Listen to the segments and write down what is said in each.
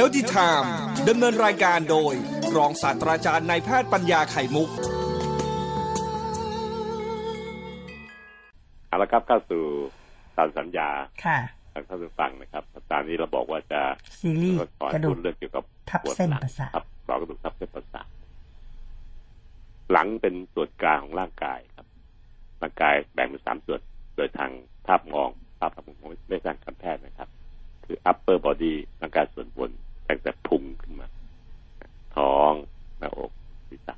Healthy Time ดำเนินรายการโดย รองศาสตราจารย์นายแพทย์ปัญญาไข่มุกเอาละครับเข้าสู่ตามสัญญาค่ะทางท่านผู้ฟังนะครับตอนนี้เราบอกว่าจะซีรีส์สอนกระดูพูกดเรื่องเกี่ยวกับทับปวดเส้นหลังประสาทครับหลอกระดูกทับเส้นประสาทหลังเป็นส่วนกลางของร่างกายครับ ร่างกายแบ่งเป็นสามส่วน โดยทางภาพมองภาพทางมองไม่ทางการแพทย์นะครับ คือ upper body ร่างกายส่วนบน ตั้งแต่พุงขึ้นมา ท้องหน้าอกศีรษะ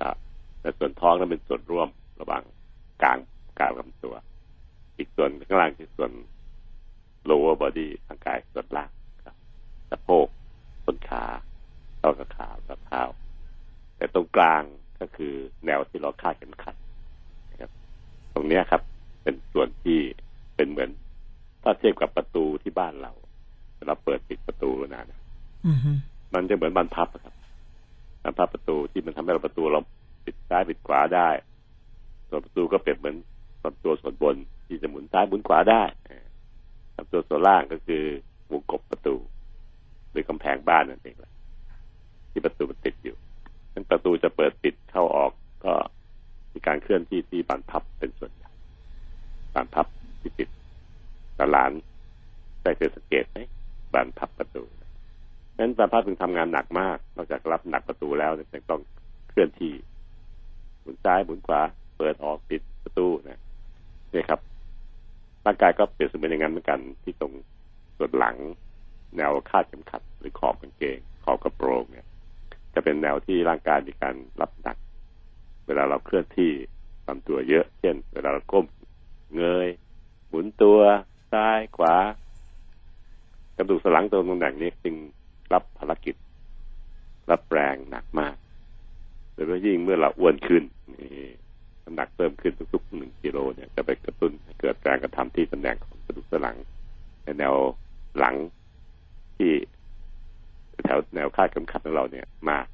ครับแต่ส่วนท้องนั้นเป็นส่วนร่วมระหว่างกลางกลางลำตัว อีกส่วนข้างล่างคือส่วน lower body ร่างกายส่วนล่างครับสะโพกต้นขาเท้ากับขาและเท้าแต่ตรงกลางก็คือแนวที่เราคาดเข็มขัดนะครับ ตรงนี้ครับ เป็นส่วนที่เป็นเหมือน ถ้าเทียบกับประตูที่บ้านเรา เราเปิดปิดประตูนะนะอือฮึมันจะเหมือนบานพับอะครับบานพับประตูที่มันทำให้เราประตูเราปิดซ้ายปิดขวาได้ ส่วนประตูก็เปรียบเหมือนลำตัวส่วนบนที่จะหมุนซ้ายหมุนขวาได้เออลำตัวส่วนล่างก็คือวงกบประตูหรือกำแพงบ้านนั่นเองแหละที่ประตูมันติดอยู่นั้นประตูจะเปิดปิดเข้าออกก็มีการเคลื่อนที่ที่บานพับเป็นส่วนใหญ่บานพับที่ปิดตลานได้เคยสังเกตไหม บานพับประตูนั้นบานพับถึงทำงานหนักมาก นอกจากรับหนักประตูแล้วยังต้องเคลื่อนที่หมุนซ้ายหมุนขวา เปิดออกปิดประตูนะนี่ครับร่างกายก็เปรียบเสมือนอย่างนั้นเหมือนกันที่ตรงส่วนหลัง แนวคาดเข็มขัด หรือขอบกางเกง ขอบกระโปรงเนี่ย จะเป็นแนวที่ร่างกายมีการรับหนัก เวลาเราเคลื่อนที่ลำตัวเยอะ เช่น เวลาเราก้มเงย หมุนตัว ซ้ายขวา กระดูกสันหลังตรงตำแหน่งนี้จึงรับภารกิจ รับแรงหนักมากโดยเฉพาะยิ่งเมื่อเราอ้วนขึ้นนี่น้ำหนักเพิ่มขึ้นทุกๆหนึ่งกิโลเนี่ยจะไปกระตุ้นให้เกิดแรงกระทำที่ตำแหน่งของกระดูกสันหลังในแนวหลังที่แถวแนวคาดเข็มขัดของเราเนี่ยมาก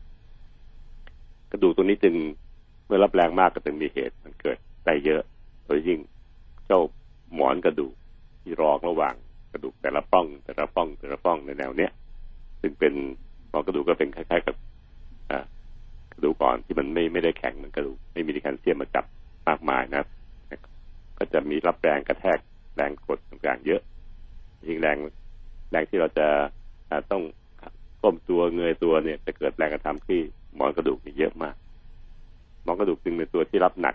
กระดูกตรงนี้จึงเมื่อรับแรงมากก็จึงมีเหตุมันเกิดได้เยอะ โดยยิ่งเจ้าหมอนกระดูกที่รองระหว่าง กระดูกแต่ละป้อง แต่ละป้องแต่ละป้องในแนวเนี้ยซึ่งเป็นหมอกระดูกก็เป็นคล้ายๆกับกระดูกอ่อนที่มันไม่ไม่ได้แข็งเหมือนกระดูกไม่มีแคลเซียมมาจับมากมายนะก็จะมีรับแรงกระแทกแรงกดต่างๆเยอะยิ่งแรงแรงที่เราจะต้องก้มตัวเงยตัวเนี่ยจะเกิดแรงกระทำที่หมอนกระดูกนี่เยอะมาก หมอนกระดูกจึงเป็นตัวที่รับหนัก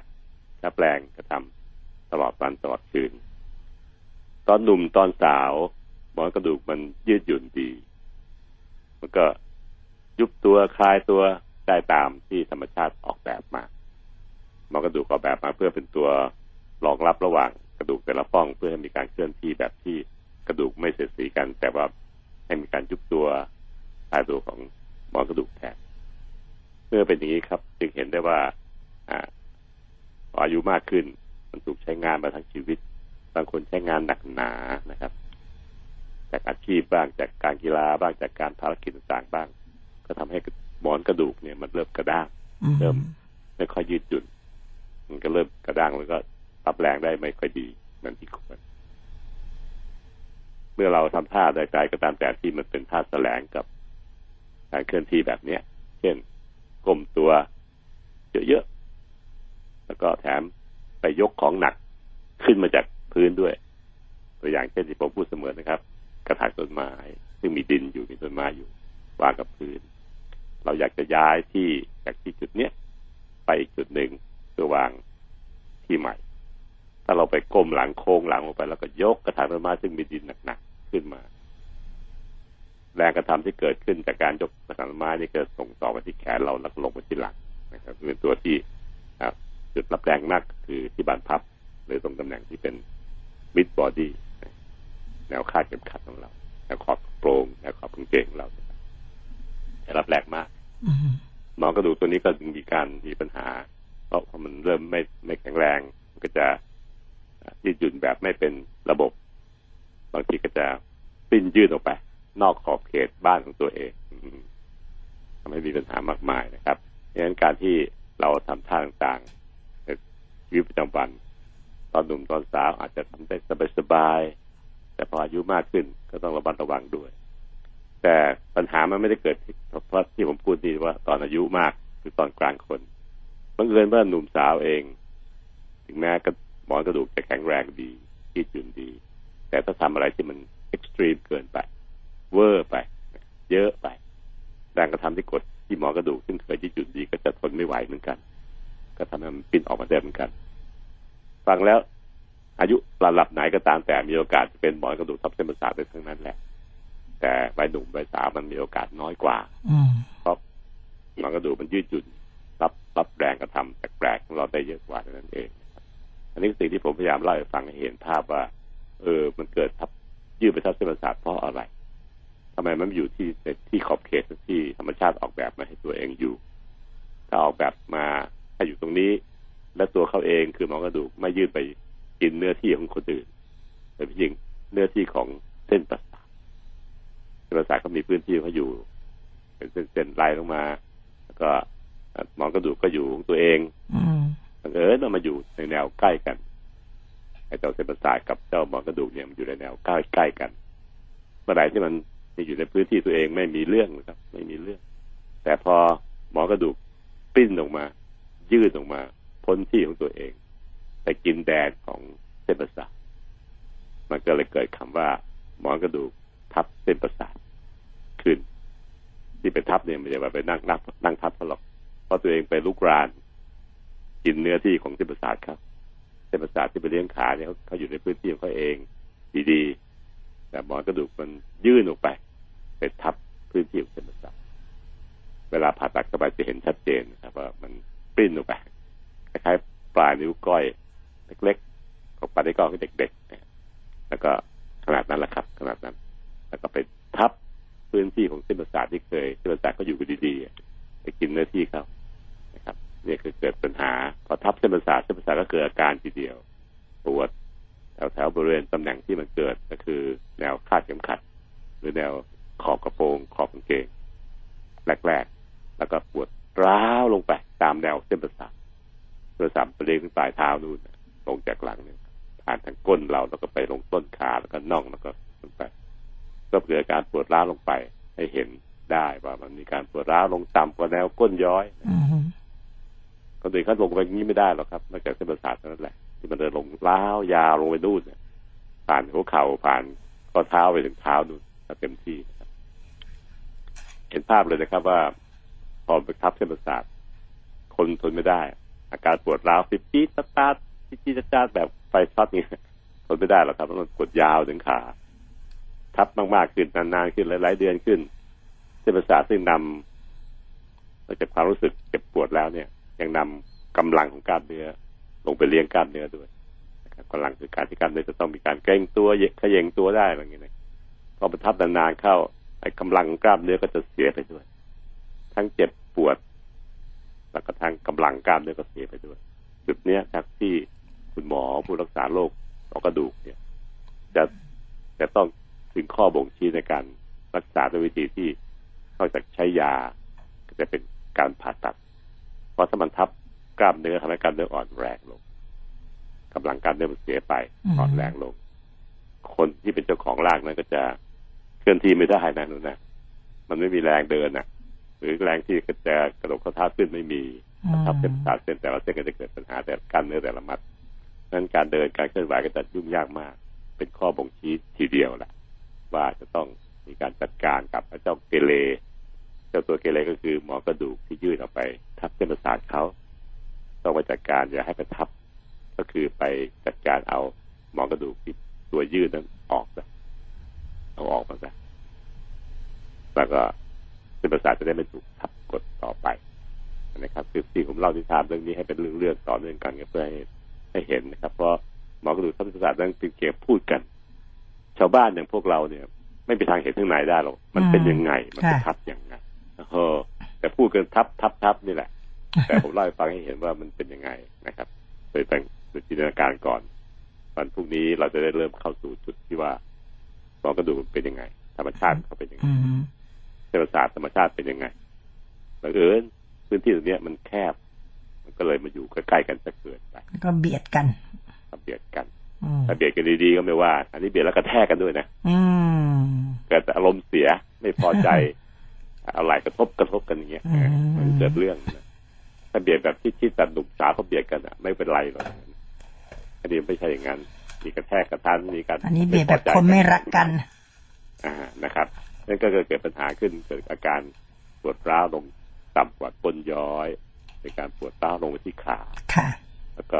รับแรงกระทำตลอดวันตลอดคืน ตอนหนุ่มตอนสาวหมอนกระดูกมันยืดหยุ่นดี มันก็ยุบตัวคลายตัวได้ตามที่ธรรมชาติออกแบบมาหมอนกระดูกออกแบบมาเพื่อเป็นตัวรองรับระหว่างกระดูกแต่ละป้องเพื่อให้มีการเคลื่อนที่แบบที่กระดูกไม่เสียสีกัน แต่ว่าให้มีการยุบตัวคลายตัวของหมอนกระดูกแทนเมื่อเป็นอย่างนี้ครับ จึงเห็นได้ว่าอ่าอายุมากขึ้น มันถูกใช้งานมาทั้งชีวิต บางคนใช้งานหนักหนานะครับ จากอาชีพบ้างจากการกีฬาบ้างจากการภารกิจต่างๆบ้าง ก็ทำให้หมอนกระดูกเนี่ยมันเริ่มกระด้างอือฮึเริ่มไม่ค่อยยืดหยุ่นมันก็เริ่มกระด้างแล้วก็รับแรงได้ไม่ค่อยดีเหมือนที่ควรเมื่อเราทำท่าใดๆก็ตามแต่ที่มันเป็นท่าแสลงกับการเคลื่อนที่แบบเนี้ย เช่นก้มตัวเยอะๆแล้วก็แถมไปยกของหนักขึ้นมาจาก พื้นด้วย ตัวอย่างเช่นที่ผมพูดเสมอนะครับ กระถางต้นไม้ซึ่งมีดินอยู่มีต้นไม้อยู่วางกับพื้น เราอยากจะย้ายที่จากที่จุดเนี้ยไปอีกจุดหนึ่งเพื่อวางที่ใหม่ ถ้าเราไปก้มหลังโค้งหลังลงไป แล้วก็ยกกระถางต้นไม้ซึ่งมีดินหนักๆขึ้นมาแรงกระทำที่เกิดขึ้นจากการยกกระถางต้นไม้นี่เกิดส่งต่อไปที่แขนเราแล้วก็ลงไปที่หลังนะครับเป็นตัวที่จุดรับแรงมากคือที่บานพับ หรือตรงตำแหน่งที่เป็น มิดบอดี้แนวคาดเข็มขัดของเราแนวขอบโปรงแนวขอบกางเกงของเราจะรับแรงมากอือฮึหมอนกระดูกตัวนี้ก็จึงมีการมีปัญหา เพราะพอมันเริ่มไม่ไม่แข็งแรงมันก็จะยืดหยุ่นแบบไม่เป็นระบบบางทีก็จะปิ้นยืดออกไป นอกขอบเขตบ้านของตัวเองอืมทำให้มีปัญหามากมายนะครับดังนั้นการที่เราทำท่าต่างๆในชีวิตประจำวัน ตอนหนุ่มตอนสาวอาจจะทำได้สบายๆแต่พออายุมากขึ้นก็ต้องระมัดระวังด้วย แต่ปัญหามันไม่ได้เกิดเพราะที่ผมพูดดีว่าตอนอายุมากหรือตอนกลางคนบังเอิญว่าหนุ่มสาวเอง ถึงแม้กระหมอนกระดูกจะแข็งแรงดีที่จุนดี แต่ถ้าทำอะไรที่มันเอ็กซ์ตรีมเกินไป เวอร์ไป เยอะไปแรงกระทำที่กดที่หมอกระดูกซึ่งเคยที่จุดดีก็จะทนไม่ไหวเหมือนกัน ก็ทำให้มันปิ้นออกมาได้เหมือนกัน ฟังแล้ว อายุระดับไหนก็ตามแต่มีโอกาสจะเป็นหมอนกระดูกทับเส้นประสาทได้ทั้งนั้นแหละ แต่วัยหนุ่มวัยสาวมันมีโอกาสน้อยกว่าอืมเพราะหมอนกระดูกมันยืดหยุ่นรับรับแรงกระทำแปลกๆของเราได้เยอะกว่าเท่านั้นเองนะครับอันนี้คือสิ่งที่ผมพยายามเล่าให้ฟังให้เห็นภาพว่า เออ มันเกิดทับยืดไปทับเส้นประสาทเพราะอะไรทำไมมันอยู่ที่ที่ขอบเขตที่ธรรมชาติออกแบบมาให้ตัวเองอยู่ ถ้าออกแบบมาให้อยู่ตรงนี้ และตัวเขาเองคือหมอนกระดูกไม่ยืดไปกินเนื้อที่ของคนอื่นแต่จริงเนื้อที่ของเส้นประสาทเส้นประสาทเขามีพื้นที่เขาอยู่ เป็นเส้นๆไล่ลงมา แล้วก็หมอนกระดูกก็อยู่ของตัวเองอืมบังเอิญมันมาอยู่ในแนวใกล้กันไอ้เจ้าเส้นประสาทกับเจ้าหมอนกระดูกเนี่ยมันอยู่ในแนวใกล้ใกล้กันเมื่อไหร่ที่มันอยู่ในพื้นที่ตัวเองไม่มีเรื่องนะครับ ไม่มีเรื่อง แต่พอหมอนกระดูกปิ้นออกมา ยืดออกมา พ้นที่ของตัวเอง ไปกินแดนของเส้นประสาทมันก็เลยเกิดคำว่า หมอนกระดูกทับเส้นประสาทขึ้น ที่ไปทับเนี่ยไม่ใช่ว่าไปนั่งนับนั่งทับเขาหรอกเพราะตัวเองไปลุกราน กินเนื้อที่ของเส้นประสาทครับเส้นประสาทที่ไปเลี้ยงขาเนี่ยเขาอยู่ในพื้นที่ของเขาเองดีๆแต่หมอนกระดูกมันยื่นออกไปไปทับพื้นที่ของเส้นประสาทเวลาผ่าตัดเข้าไปจะเห็นชัดเจนนะครับว่ามันปริ้นออกไป ล้ายๆปลายนิ้วก้อย เล็กๆของปลายนิ้วก้อยของเด็กๆนะแล้วก็ขนาดนั้นแหละครับ ขนาดนั้น แล้วก็ไปทับพื้นที่ของเส้นประสาทที่เคยเส้นประสาทก็อยู่ดีๆไปกินเนื้อที่เขานะครับนี่คือเกิดปัญหาพอทับเส้นประสาทเส้นประสาทก็เกิดอาการทีเดียวปวดแถวแถวๆบริเวณตำแหน่งที่มันเกิดก็คือแนวคาดเข็มขัด หรือแนวขอบกระโปรงขอบกางเกงแรกๆแล้วก็ปวดร้าวลงไปตามแนวเส้นประสาท เส้นประสาทไปเลี้ยงถึงปลายเท้านู่นน่ะลงจากหลังเนี่ยผ่านทางก้นเราแล้วก็ไปลงต้นขาแล้วก็น่องแล้วก็ลงไป ก็เกิดอาการปวดร้าวลงไป ให้เห็นได้ว่ามันมีการปวดร้าวลงต่ำกว่าแนวก้นย้อยอืมคนอื่นเขาลงไปอย่างนี้ไม่ได้หรอกครับนอกจากเส้นประสาทเท่านั้นแหละที่มันเดินลงล้าวยาวลงไปนู่นเนี่ยผ่านหัวเข่าผ่านข้อเท้าไปถึงเท้านู่นก็เต็มที่นะครับเห็นภาพเลยนะครับว่าพอไปทับเส้นประสาทคนทนไม่ได้ อาการปวดร้าวปิดจี๊ดตาดจี๊ดจี๊ดตาแบบไฟช็อตนี่ทนไม่ได้หรอกครับเพราะมันปวดยาวถึงขาทับมากๆขึ้นนานๆขึ้นหลายๆเดือนขึ้นเส้นประสาทซึ่งนำนอกจากความรู้สึกเจ็บปวดแล้วเนี่ย ยังนำกำลังของกล้ามเนื้อลงไปเลี้ยงกล้ามเนื้อด้วยกำลังคือการที่กล้ามเนื้อจะต้องมีการเกร็งตัวเยขย่งตัวได้อะไรอย่างเงี้ยพอประทับนานๆเข้าไอ้กำลังกล้ามเนื้อก็จะเสียไปด้วย ทั้งเจ็บปวด แล้วก็ทั้งกำลังกล้ามเนื้อก็เสียไปด้วย จุดเนี้ยครับที่คุณหมอผู้รักษาโรคต่อกระดูกเนี่ย จะจะต้องถึงข้อบ่งชี้ในการรักษาด้วยวิธีที่นอกจากใช้ยา ก็จะเป็นการผ่าตัด เพราะถ้ามันทับกล้ามเนื้อทำให้กล้ามเนื้ออ่อนแรงลงกำลังกล้ามเนื้อมันเสียไปอ่อนแรงลง คนที่เป็นเจ้าของร่างนั้นก็จะเคลื่อนที่ไม่ได้นะนู่นนะมันไม่มีแรงเดินน่ะ หรือแรงที่จะกระโดดเข้าเท้าขึ้นไม่มีอืมทับเส้นประสาทเส้นแต่ละเส้นก็จะเกิดปัญหาแต่กล้ามเนื้อแต่ละมัดนั้นการเดินการเคลื่อนไหวก็จะยุ่งยากมาก เป็นข้อบ่งชี้ทีเดียวแหละว่าจะต้องมีการจัดการกับเจ้าเกเรเจ้าตัวเกเรก็คือหมอกระดูกที่ยืดออกไป ทับเส้นประสาทเขาต้องไปจัดการอย่าให้ไปทับ ก็คือไปจัดการเอาหมอกระดูกที่ตัวยืดนั้นออกซะเอาออกมาซะแล้วก็ เส้นประสาทจะได้ไม่ถูกทับกดต่อไปนะครับ คือที่ผมเล่าที่ทามเรื่องนี้ให้เป็นเรื่องเรื่องๆต่อเนื่องกันเพื่อให้ให้เห็นนะครับ เพราะหมอกระดูกทับประสาทนั้นเป็นเกี่ยพูดกัน ชาวบ้านอย่างพวกเราเนี่ย ไม่มีทางเห็นข้างในได้หรอกมันเป็นยังไง มันจะทับยังไงเออแต่พูดกันทับทับทับนี่แหละ แต่ผมเล่าให้ฟังให้เห็นว่ามันเป็นยังไงนะครับโดยแต่งโดยจินตนาการก่อนวันพรุ่งนี้เราจะได้เริ่มเข้าสู่จุดที่ว่าหมอกระดูกเป็นยังไง ธรรมชาติเขาเป็นยังไง เศรษฐศาสตร์ธรรมชาติเป็นยังไงบังเอิญพื้นที่ตรงเนี้ยมันแคบ มันก็เลยมาอยู่ใกล้ๆกันจะเกิดไปแล้วก็เบียดกันทำเบียดกันอืมถ้าเบียดกันดีๆก็ไม่ว่า อันนี้เบียดแล้วกระแทกกันด้วยนะอืมเกิดอารมณ์เสียไม่พอใจอะไรกระทบกระทบกันอย่างเงี้ยอืมมันเกิดเรื่องนะถ้าเบียดแบบที่ที่แบบหนุ่มสาวเขาเบียดกันอะ ไม่เป็นไรหรอกอันนี้ไม่ใช่อย่างนั้นมีกระแทกกระทันมีการอันนี้เบียดแบบคนไม่รักกัน อ่านะครับ นั่นก็เกิดปัญหาขึ้นเกิดอาการปวดร้าวลงต่ำกว่าก้นย้อย ในการปวดร้าวลงไปที่ขาค่ะแล้วก็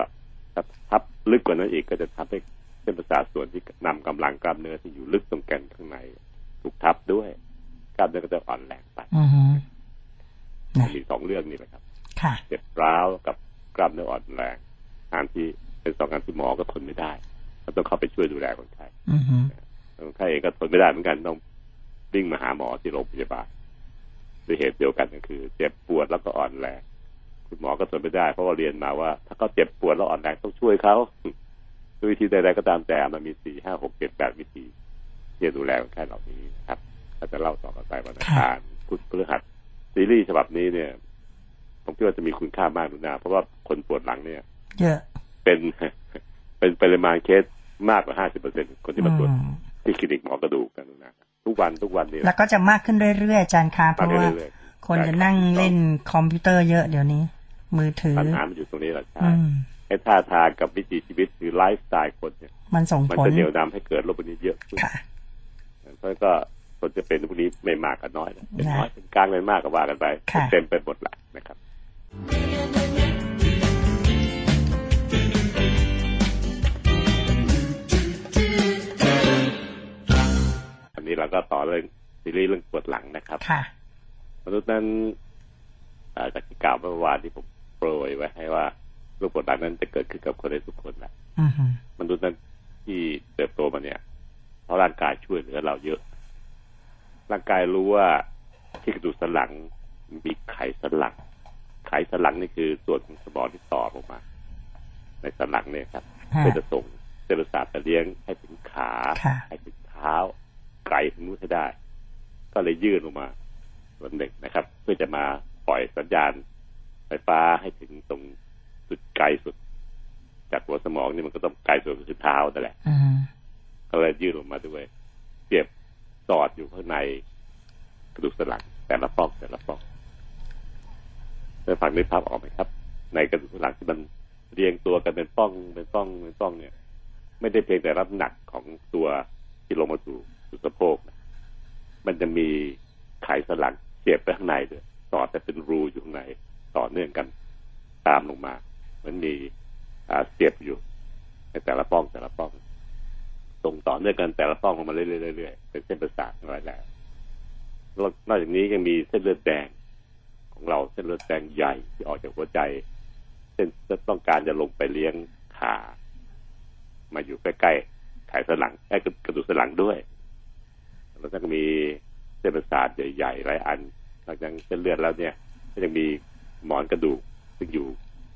ถ้าทับลึกกว่านั้นอีกก็จะทำให้เส้นประสาทส่วนที่นำกำลังกล้ามเนื้อที่อยู่ลึกตรงแกนข้างในถูกทับด้วยกล้ามเนื้อก็จะอ่อนแรงไปอือฮึมีสองเรื่องนี่แหละครับค่ะเจ็บร้าวกับกล้ามเนื้ออ่อนแรงอันที่เป็นสองอันที่หมอก็ทนไม่ได้ก็ต้องเข้าไปช่วยดูแลคนไข้อือฮึคนไข้เองก็ทนไม่ได้เหมือนกันต้อง วิ่งมาหาหมอที่โรงพยาบาลด้วยเหตุเดียวกันก็คือ เจ็บปวดแล้วก็อ่อนแรงคุณหมอก็ทนไม่ได้ เพราะว่าเรียนมาว่า ถ้าเขาเจ็บปวดแล้วอ่อนแรงต้องช่วยเขาด้วยวิธีใดๆก็ตามแต่มันมีสี่ห้าหกเจ็ดแปดวิธีที่จะดูแลคนไข้เหล่านี้นะครับถ้าจะเล่าต่อกันไปวันอังคารพุธพฤหัสซีรีส์ฉบับนี้เนี่ยผมคิดว่าจะมีคุณค่ามากดูนะเพราะว่าคนปวดหลังเนี่ยเยอะเป็นเป็นปริมาณเคสมากกว่าห้าสิบเปอร์เซ็นคนที่มาตรวจอืมที่คลินิกหมอกระดูกกันนะ ทุกวันทุกวันเนี่ยแล้วก็จะมากขึ้นเรื่อยๆอาจารย์คะเพมาราะว่าเรื่อยๆคนจะนั่งเล่นคอมพิวเตอร์เยอะเดี๋ยวนี้ มือถือปัญหามันอยู่ตรงนี้แหละใช่อืมไอ้ท่าทางกับวิถีชีวิตคือไลฟ์สไตล์คนเนี่ย มันส่งมันผลจะเหนี่ยวนำให้เกิดโรคพวกนี้เยอะขึ้นค่ะเพราะฉะนั้นก็คนจะเป็นพวกนี้ไม่มากก็น้อยนะเป็นน้อยนะเป็นกลางเป็นมากก็ว่ากันไปค่ะเต็มไปหมดแหละนะครับ นนี้เราก็ต่อเรื่องซีรีส์เรื่องปวดหลังนะครับค่ะมนุษย์นั้นอ่าจากที่กล่าวเมื่อวานที่ผมโปรยไว้ให้ว่าโรคปวดหลังนั้นจะเกิดขึ้นกับคนได้ทุกคนแหละอือฮึมนุษย์นั้นที่เติบโตมาเนี่ยเพราะร่างกายช่วยเหลือเราเยอะ ร่างกายรู้ว่าที่กระดูกสันหลังมีไขสันหลัง ไขสันหลังนี่คือส่วนของสมองที่ต่อลงมา ในสันหลังเนี่ยครับค่ะเพื่อจะส่งเส้นประสาทไปเลี้ยงให้ถึงขาค่ะให้ถึงเท้า ไกลถึงนู้นให้ได้ ก็เลยยื่นลงมาส่วนหนึ่งนะครับ เพื่อจะมาปล่อยสัญญาณไฟฟ้าให้ถึงตรงจุดไกลสุด จากหัวสมองนี่มันก็ต้องไกลสุดก็คือเท้านั่นแหละอือฮึก็เลยยื่นลงมาด้วยเสียบสอดอยู่ข้างในกระดูกสันหลังแต่ละปล้องแต่ละปล้องได้ฟังได้ภาพออกไหมครับ ในกระดูกสันหลังที่มันเรียงตัวกันเป็นป้องเป็นป้องเป็นป้องเนี่ย ไม่ได้เพียงแต่รับน้ำหนักของตัวที่ลงมาสู่ สู่สะโพกมันจะมีไขสันหลังเสียบไปข้างในด้วยสอแต่เป็นรูอยู่ข้างในต่อเนื่องกันตามลงมา มันมีเสียบอยู่ในแต่ละป้องแต่ละป้องส่งต่อเนื่องกันแต่ละป้องลงมาเรื่อยๆเรื่อยๆเป็นเส้นประสาททั้งหลายแหล่แล้วนอกจากนี้ยังมีเส้นเลือดแดงของเราเส้นเลือดแดงใหญ่ที่ออกจากหัวใจ เส้นจะต้องการจะลงไปเลี้ยงขา มาอยู่ใกล้ๆไขสันหลังใกล้กระดูกสันหลังด้วย แล้วก็มีเส้นประสาทใหญ่ๆหลายอันนอกจากเส้นเลือดแล้วเนี่ยก็ยังมีหมอนกระดูกซึ่งอยู่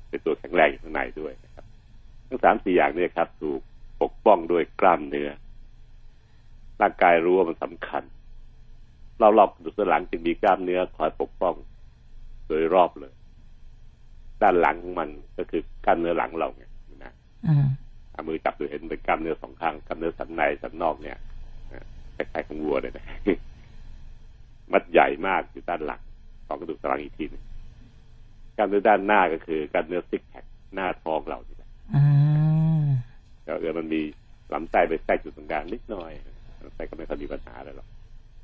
เป็นตัวแข็งแรงอยู่ข้างในด้วยนะครับ ทั้งสามสี่อย่างเนี่ยครับ ถูกปกป้องด้วยกล้ามเนื้อร่างกายรู้ว่ามันสำคัญ เรารอบกระดูกสันหลังจึงมีกล้ามเนื้อคอยปกป้อง โดยรอบเลย ด้านหลังของมันก็คือกล้ามเนื้อหลังเราไงนะอืมเอามือจับดูเห็นเป็นกล้ามเนื้อสองข้างกล้ามเนื้อสันในสันนอกเนี่ยนะ คล้ายๆของวัวเลยนะมัดใหญ่มากอยู่ด้านหลังของกระดูกสันหลังอีกทีหนึงกล้ามเนื้อด้านหน้าก็คือกล้ามเนื้อซิกแพคหน้าท้องเรานี่แหละอืมก็เออมันมีลำไส้ไปแทรกอยู่ตรงกลางนิดหน่อยลำไส้ก็ไม่ค่อยมีปัญหาอะไรหรอก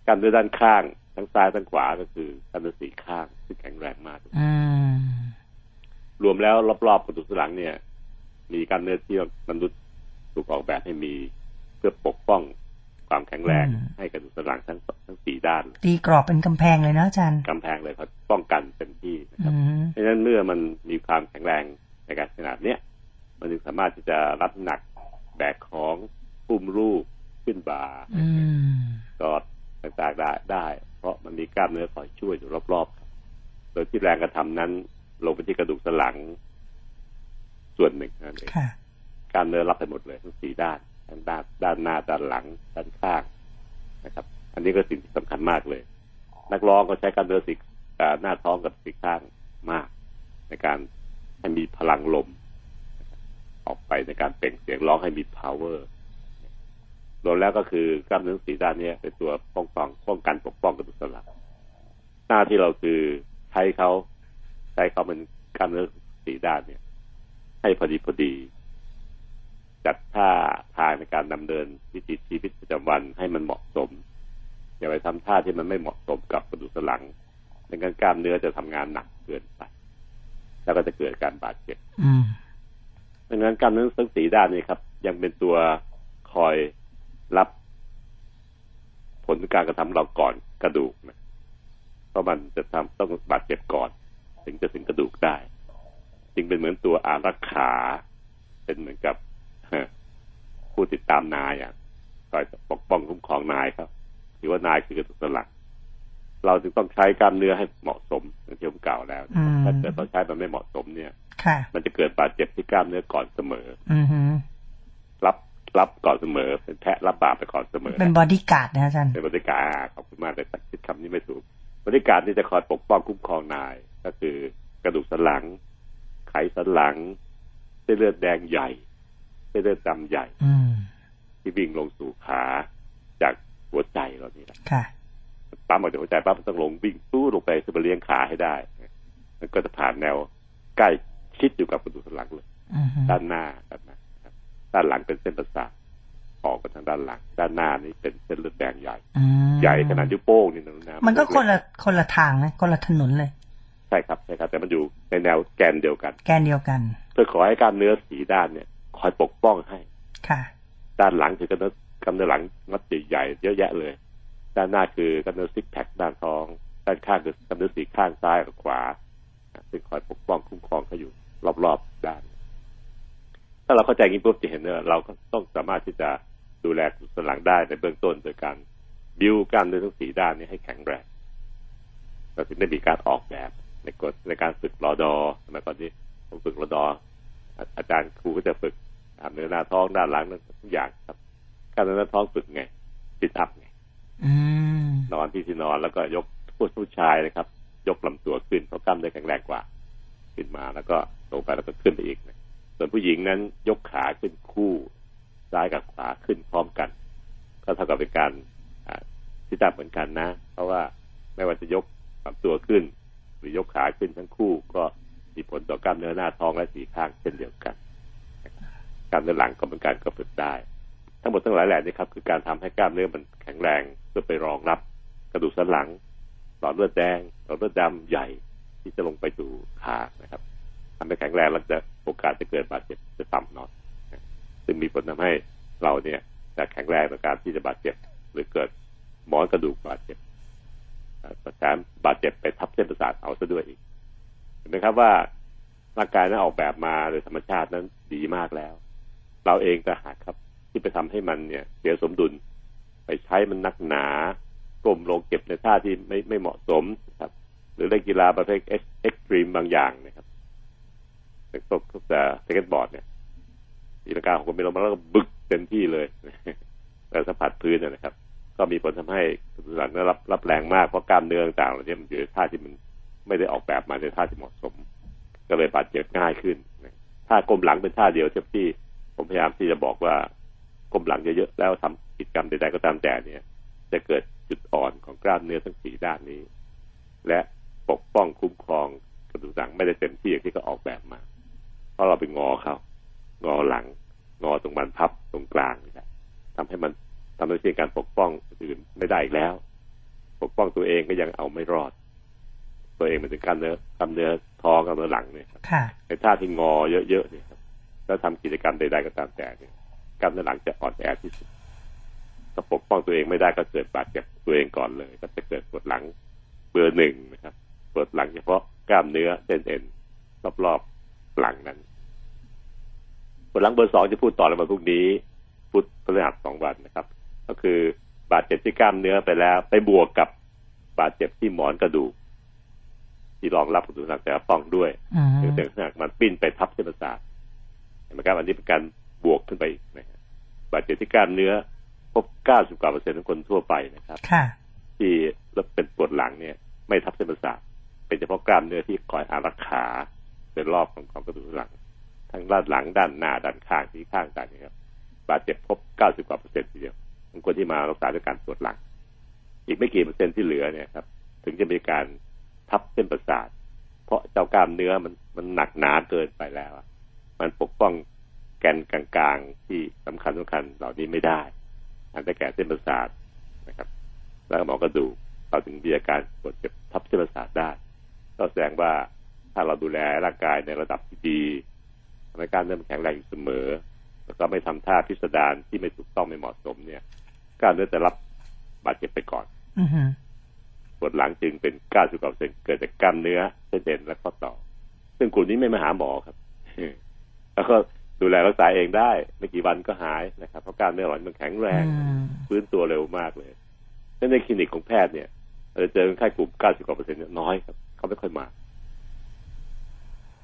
กล้ามเนื้อด้านข้างทั้งซ้ายทั้งขวาก็คือกล้ามเนื้อสี่ข้างซึ่งแข็งแรงมากอืมรวมแล้วรอบๆกระดูกสันหลังเนี่ย มีกล้ามเนื้อที่มนุษย์ถูกออกแบบให้มีเพื่อปกป้อง ความแข็งแรงอืมให้กระดูกสันหลังทั้งทั้งสี่ด้าน ตีกรอบเป็นกำแพงเลยนะอาจารย์กำแพงเลยครับป้องกันเต็มที่นะคอืรับมเพราะฉะนั้นเมื่อมันมีความแข็งแรงในการขนาดเนี้ยมันจึงสามารถที่จะรับน้ำหนักแบกของปุ่มรูปขึ้นบ่าอืมกอดต่างๆได้ได้ เพราะมันมีกล้ามเนื้อคอยช่วยอยู่รอบๆครับโดยที่แรงกระทำนั้น ลงไปที่กระดูกสันหลัง ส่วนหนึ่งนั่นเองค่ะกล้ามเนื้อรับไปหมดเลยทั้งสี่ด้าน ทั้งด้านด้านหน้าด้านหลัง ด้านข้างนะครับ อันนี้ก็สิ่งที่สำคัญมากเลย นักร้องก็ใช้กามเนื้อสีอ่าหน้าท้องกับสีข้างมาก ในการให้มีพลังลม ออกไปในการเปล่งเสียงร้องให้มี power รวมแล้วก็คือกล้ามเนื้อสีด้านนี้เป็นตัวป้องกันป้องกันปกป้องกระดูกสันหลังหน้าที่เราคือใช้เขาใช้เขาเป็นกล้ามเนื้อสีด้านเนี่ย ให้พอดีพอดี จัดท่าทางในการดำเนินวิถีชีวิตประจำวันให้มันเหมาะสม อย่าไปทำท่าที่มันไม่เหมาะสมกับกระดูกสันหลังดังนั้นกล้ามเนื้อจะทำงานหนักเกินไป แล้วก็จะเกิดการบาดเจ็บดังนั้นกล้ามเนื้อทั้งสี่ด้านนี้ครับ ยังเป็นตัวคอยรับผลการกระทำเราก่อนกระดูกนะเพราะมันจะทำต้องบาดเจ็บก่อน ถึงจะถึงกระดูกได้ จึงเป็นเหมือนตัวอารักขา เป็นเหมือนกับ ผู้ติดตามนายอะคอยปกป้องคุ้มครองนายครับถือว่านายคือกระดูกสันหลังเราจึงต้องใช้กล้ามเนื้อให้เหมาะสมอย่างที่ผมกล่าวแล้วนะครับอืมถ้าเกิดเราใช้มันไม่เหมาะสมเนี่ยค่ะมันจะเกิดบาดเจ็บที่กล้ามเนื้อก่อนเสมออือฮึรับรับก่อนเสมอ เป็นแพะรับบาปไปก่อนเสมอ เป็นบอดี้การ์ดนะอาจารย์เป็นบอดี้การ์ดอ่าขอบคุณมากแต่คิดคำนี้ไม่ถูกบอดี้การ์ดที่จะคอยปกป้องคุ้มครองนาย ก็คือกระดูกสันหลัง ไขสันหลังเส้นเลือดแดงใหญ่ เส้นเลือดดำใหญ่อืมที่วิ่งลงสู่ขาจากหัวใจเรานี่แหละค่ะปั๊มออกจากหัวใจปั๊บมันต้องลงวิ่งตู้ลงไปจะไปเลี้ยงขาให้ได้มันก็จะผ่านแนวใกล้ชิดอยู่กับกระดูกสันหลังเลยอือฮึด้านหน้าด้านหน้าครับด้านหลังเป็นเส้นประสาทออกไปทางด้านหลัง ด้านหน้านี่เป็นเส้นเลือดแดงใหญ่อืมใหญ่ขนาดนิ้วโป้งนี่นะนะมันก็คนละคนละทางนะคนละถนนเลยใช่ครับใช่ครับ แต่มันอยู่ในแนวแกนเดียวกัน แกนเดียวกัน เพื่อขอให้กล้ามเนื้อสีด้านเนี่ย คอยปกป้องให้ ค่ะ ด้านหลังคือกล้ามเนื้อกล้ามเนื้อหลังมัดใหญ่ๆเยอะแยะเลย ด้านหน้าคือกล้ามเนื้อซิกแพคด้านท้อง ด้านข้างคือกล้ามเนื้อสีข้างซ้ายกับขวา ซึ่งคอยปกป้องคุ้มครองเขาอยู่รอบๆด้าน ถ้าเราเข้าใจอย่างนี้ปุ๊บจะเห็นว่าเราก็ต้องสามารถที่จะดูแลสันหลังได้ในเบื้องต้นโดยการบิวกล้ามเนื้อทั้งสีด้านนี้ให้แข็งแรงเราถึงได้มีการออกแบบในกฎในการฝึกรอดอสมัยก่อนที่ผมฝึกรอดออาอาจารย์ครูก็จะฝึก กล้ามเนื้อหน้าท้องด้านหลังนั่นทุกอย่างครับกล้ามเนื้อหน้าท้องฝึกไงปิดอัพไงอืมนอนที่ที่นอนแล้วก็ยกผู้ผู้ชายนะครับ ยกลำตัวขึ้นเพราะกล้ามเนื้อแข็งแรงกว่า ขึ้นมาแล้วก็ลงไปแล้วก็ขึ้นไปอีกนะส่วนผู้หญิงนั้นยกขาขึ้นคู่ซ้ายกับขวาขึ้นพร้อมกัน ก็เท่ากับเป็นการอ่าที่ตับเหมือนกันนะ เพราะว่าไม่ว่าจะยกลำตัวขึ้น หรือยกขาขึ้นทั้งคู่ก็มีผลต่อกล้ามเนื้อหน้าท้องและสีข้างเช่นเดียวกัน กล้ามเนื้อหลังก็เป็นการก็ฝึกได้ ทั้งหมดทั้งหลายแหล่นี้ครับคือการทำให้กล้ามเนื้อมันแข็งแรงเพื่อไปรองรับ กระดูกสันหลังหลอดเลือดแดงหลอดเลือดดำใหญ่ที่จะลงไปสู่ขานะครับทำให้แข็งแรงแล้วจะโอกาสจะเกิดบาดเจ็บจะต่ำน้อยซึ่งมีผลทำให้เราเนี่ยจะแข็งแรงต่อการที่จะบาดเจ็บ หรือเกิดหมอนกระดูกบาดเจ็บประการบาดเจ็บไปทับเส้นประสาทเอาซะด้วยอีกเห็นไหมครับว่าร่างกายนั้นออกแบบมาโดยธรรมชาตินั้นดีมากแล้ว เราเองแต่หากครับ ที่ไปทำให้มันเนี่ย เสียสมดุล ไปใช้มันนักหนาก้มลงเก็บในท่าที่ไม่ไม่เหมาะสมครับ หรือเล่นกีฬาประเภทเอ็กซ์ตรีมบางอย่างนะครับเป็นพวกพวกแต่สเก็ตบอร์ดเนี่ยตีลังกาของคนไม่ลมแล้วก็บึกเต็มที่เลยแล้วสัมผัสพื้นนะนะครับ ก็มีผลทำให้สันหลังได้รับรับแรงมากเพราะกล้ามเนื้อต่างๆเหล่านี้มันอยู่ในท่าที่มันไม่ได้ออกแบบมาในท่าที่เหมาะสม ก็เลยบาดเจ็บง่ายขึ้นนะท่าก้มหลังเป็นท่าเดียวที่ ผมพยายามที่จะบอกว่าก้มหลังเยอะๆแล้วทำกิจกรรมใดๆก็ตามแต่เนี่ย จะเกิดจุดอ่อนของกล้ามเนื้อทั้งสี่ด้านนี้ และปกป้องคุ้มครองกระดูกสันหลังไม่ได้เต็มที่อย่างที่เขาออกแบบมา เพราะเราไปงอเขางอหลัง งอตรงมันพับตรงกลางนะครับทำให้มันทำให้เช่นการปกป้องอื่นไม่ได้อีกแล้ว ปกป้องตัวเองก็ยังเอาไม่รอด ตัวเองมันถึงกล้ามเนื้อกล้ามเนื้อท้องกล้ามเนื้อหลังเนี่ยครับค่ะในท่าที่งอเยอะๆเนี่ยครับ แล้วทำกิจกรรมใดๆก็ตามแต่เนี่ยกล้ามเนื้อหลังจะอ่อนแอที่สุดถ้าปกป้องตัวเองไม่ได้ก็เกิดบาดเจ็บตัวเองก่อนเลย ก็จะเกิดปวดหลังเบอร์หนึ่งนะครับปวดหลังเฉพาะกล้ามเนื้อเส้นเอ็นรอบๆหลังนั้นปวดหลังเบอร์สองจะพูดต่อในวันพรุ่งนี้พุธพฤหัสสองวันนะครับ ก็คือบาดเจ็บที่กล้ามเนื้อไปแล้ว ไปบวกกับบาดเจ็บที่หมอนกระดูกที่รองรับกระดูกสันหลังแต่ละป้องด้วยอืมหรือเส้นหนักมันปิ้นไปทับเส้นประสาท เห็นไหมครับอันนี้เป็นการบวกขึ้นไปอีกนะฮะบาดเจ็บที่กล้ามเนื้อ พบ 90กว่าเปอร์เซ็นต์ของคนทั่วไปนะครับค่ะที่แล้วเป็นปวดหลังเนี่ย ไม่ทับเส้นประสาทเป็นเฉพาะกล้ามเนื้อที่คอยอารักขาเป็นรอบของของกระดูกสันหลัง ทั้งด้านหลังด้านหน้าด้านข้างที่ข้างต่างๆนะครับ บาดเจ็บพบ 90กว่าเปอร์เซ็นต์ทีเดียวของคนที่มารักษาด้วยการปวดหลัง อีกไม่กี่เปอร์เซ็นต์ที่เหลือเนี่ยครับ ถึงจะมีการทับเส้นประสาท เพราะเจ้ากล้ามเนื้อมันมันหนักหนาเกินไปแล้วอะ มันปกป้องแกนกลางๆ ที่สำคัญสำคัญเหล่านี้ไม่ได้ อันได้แก่เส้นประสาทนะครับ แล้วหมอกระดูกเราถึงมีอาการปวดเจ็บทับเส้นประสาทได้ก็แสดงว่าถ้าเราดูแลร่างกายในระดับที่ดีทำให้กล้ารเนื้อมันแข็งแรงอยู่เสมอ แล้วก็ไม่ทำท่าพิสดารที่ไม่ถูกต้องไม่เหมาะสมเนี่ยกล้ามเนื้อจะรับบาดเจ็บไปก่อนอปวดหลังจึงเป็น90%เกิดจากกล้ามเนื้อเส้นเอ็นและข้อต่อ ซึ่งกลุ่มนี้ไม่มาหาหมอครับ แล้วก็ดูแลรักษาเองได้ ไม่กี่วันก็หายนะครับ เพราะกล้ามเนื้อหลังมันแข็งแรงอืมฟื้นตัวเร็วมากเลยและในคลินิกของแพทย์เนี่ยเราจะเจอคนไข้กลุ่ม 90กว่าเปอร์เซ็นต์เนี่ยน้อยครับ เขาไม่ค่อยมา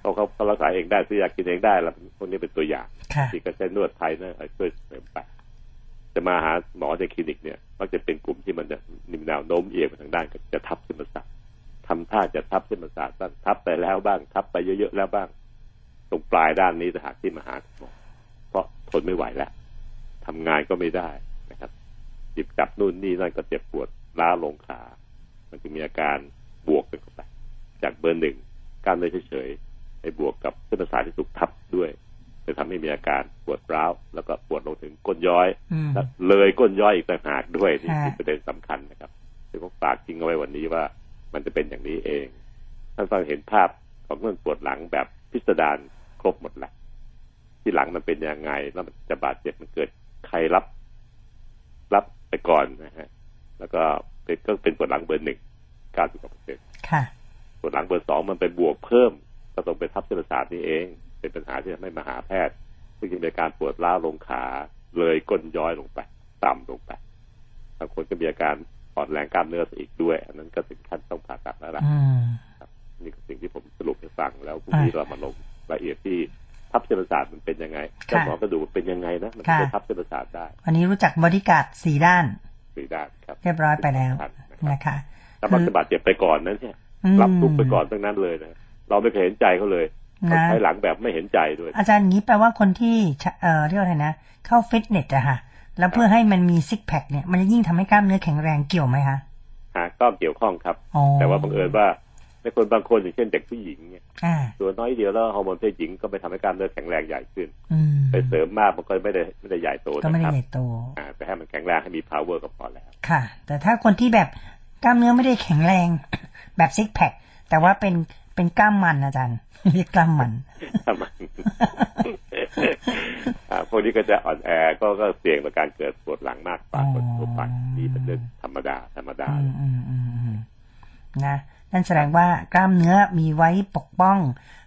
เขาเขาเขารักษาเองได้ซื้อยากินเองได้แล้วพวกนี้เป็นตัวอย่างค่ะที่ก็ใช้นวดไทยนะช่วยเสริมไปจะมาหาหมอในคลินิกเนี่ยมักจะเป็นกลุ่มที่มันจะมีแนวโน้มเอียงไปทางด้านก็จะทับเส้นประสาททำท่าจะทับเส้นประสาทบ้างทับไปแล้วบ้าง ทับไปเยอะๆแล้วบ้าง ตรงปลายด้านนี้จะหากที่มาหาหมอเพราะทนไม่ไหวแล้วทำงานก็ไม่ได้นะครับหยิบจับนู่นนี่นั่นก็เจ็บปวดล้าลงขา มันจะมีอาการบวกกันเข้าไปจากเบอร์หนึ่งกล้ามเนื้อเฉยๆไปบวกกับเส้นประสาทที่ถูกทับด้วยจะทำให้มีอาการปวดร้าว แล้วก็ปวดลงถึงก้นย้อยอืมและเลยก้นย่อยอีกต่างหากด้วยนี่ค่ะคือประเด็นสำคัญนะครับซึ่งผมฝากทิ้งเอาไว้วันนี้ว่ามันจะเป็นอย่างนี้เองท่านฟังเห็นภาพของเรื่องปวดหลังแบบ พิสดารครบหมดแหละที่หลังมันเป็นยังไง แล้วมันจะบาดเจ็บมันเกิดใครรับ รับไปก่อนนะฮะ แล้วก็เป็นก็เป็นปวดหลังเบอร์หนึ่งเก้าสิบกว่าเปอร์เซ็นต์ค่ะปวดหลังเบอร์สองมันไปบวกเพิ่มก็ต้องไปทับเส้นประสาทนี่เอง เป็นปัญหาที่ทำให้มาหาแพทย์ซึ่งจะมีอาการปวดร้าวลงขาเลยก้นย้อยลงไป ต่ำลงไปบางคนก็มีอาการอ่อนแรงกล้ามเนื้ออีกด้วย อันนั้นก็ถึงขั้นต้องผ่าตัดแล้วล่ะอืมครับ นี่คือสิ่งที่ผมสรุปให้ฟังแล้วพรุ่งนี้อ่าเรามาลงรายละเอียดที่ทับเส้นประสาทมันเป็นยังไงค่ะเจ้าหมอก็ดูว่าเป็นยังไงนะมันค่ะจะทับเส้นประสาทได้ วันนี้รู้จักบริการดสี่ด้านสี่ด้านครับ เรียบร้อยไปแล้วนะครับนะคะถ้ามันจะบาดเจ็บไปก่อนนั้นเนี่ยอืมรับทุกข์ไปก่อนทั้งนั้นเลยนะเราไม่เคยเห็นใจเขาเลยเขานะใช้หลังแบบไม่เห็นใจด้วย อาจารย์อย่างนี้แปลว่าคนที่ชะเอ่อเรียกว่าอะไรนะ เข้าฟิตเนสอะค่ะแล้วเพื่อให้มันมีซิกแพคเนี่ยมันจะยิ่งทำให้กล้ามเนื้อแข็งแรงเกี่ยวไหมคะหาก็เกี่ยวข้องครับอ๋อแต่ว่าบังเอิญว่า ในคนบางคนอย่างเช่นเด็กผู้หญิงเนี่ยอ่าตัวน้อยเดียวแล้วฮอร์โมนเพศหญิงก็ไปทำให้กล้ามเนื้อแข็งแรงใหญ่ขึ้นอืมไปเสริมมากมันก็ไม่ได้ไม่ได้ใหญ่โตก็ไม่นะได้ครับใหญ่โตอ่าแต่ให้มันแข็งแรงให้มี power ก็พอแล้วค่ะ แต่ถ้าคนที่แบบกล้ามเนื้อไม่ได้แข็งแรงแบบซิกแพคแต่ว่าเป็นเป็นกล้ามมันอาจารย์เรียกกล้ามมันถ้ามันอ่าพวกนี้ก็จะอ่อนแอก็ก็เสี่ยงต่อการเกิดปวดหลังมากกว่าคนทั่วไปอ๋อนี่เป็นเรื่องธรรมดาธรรมดาอืมอืมอืมอืมนะ นั่นแสดงว่ากล้ามเนื้อมีไว้ปกป้อง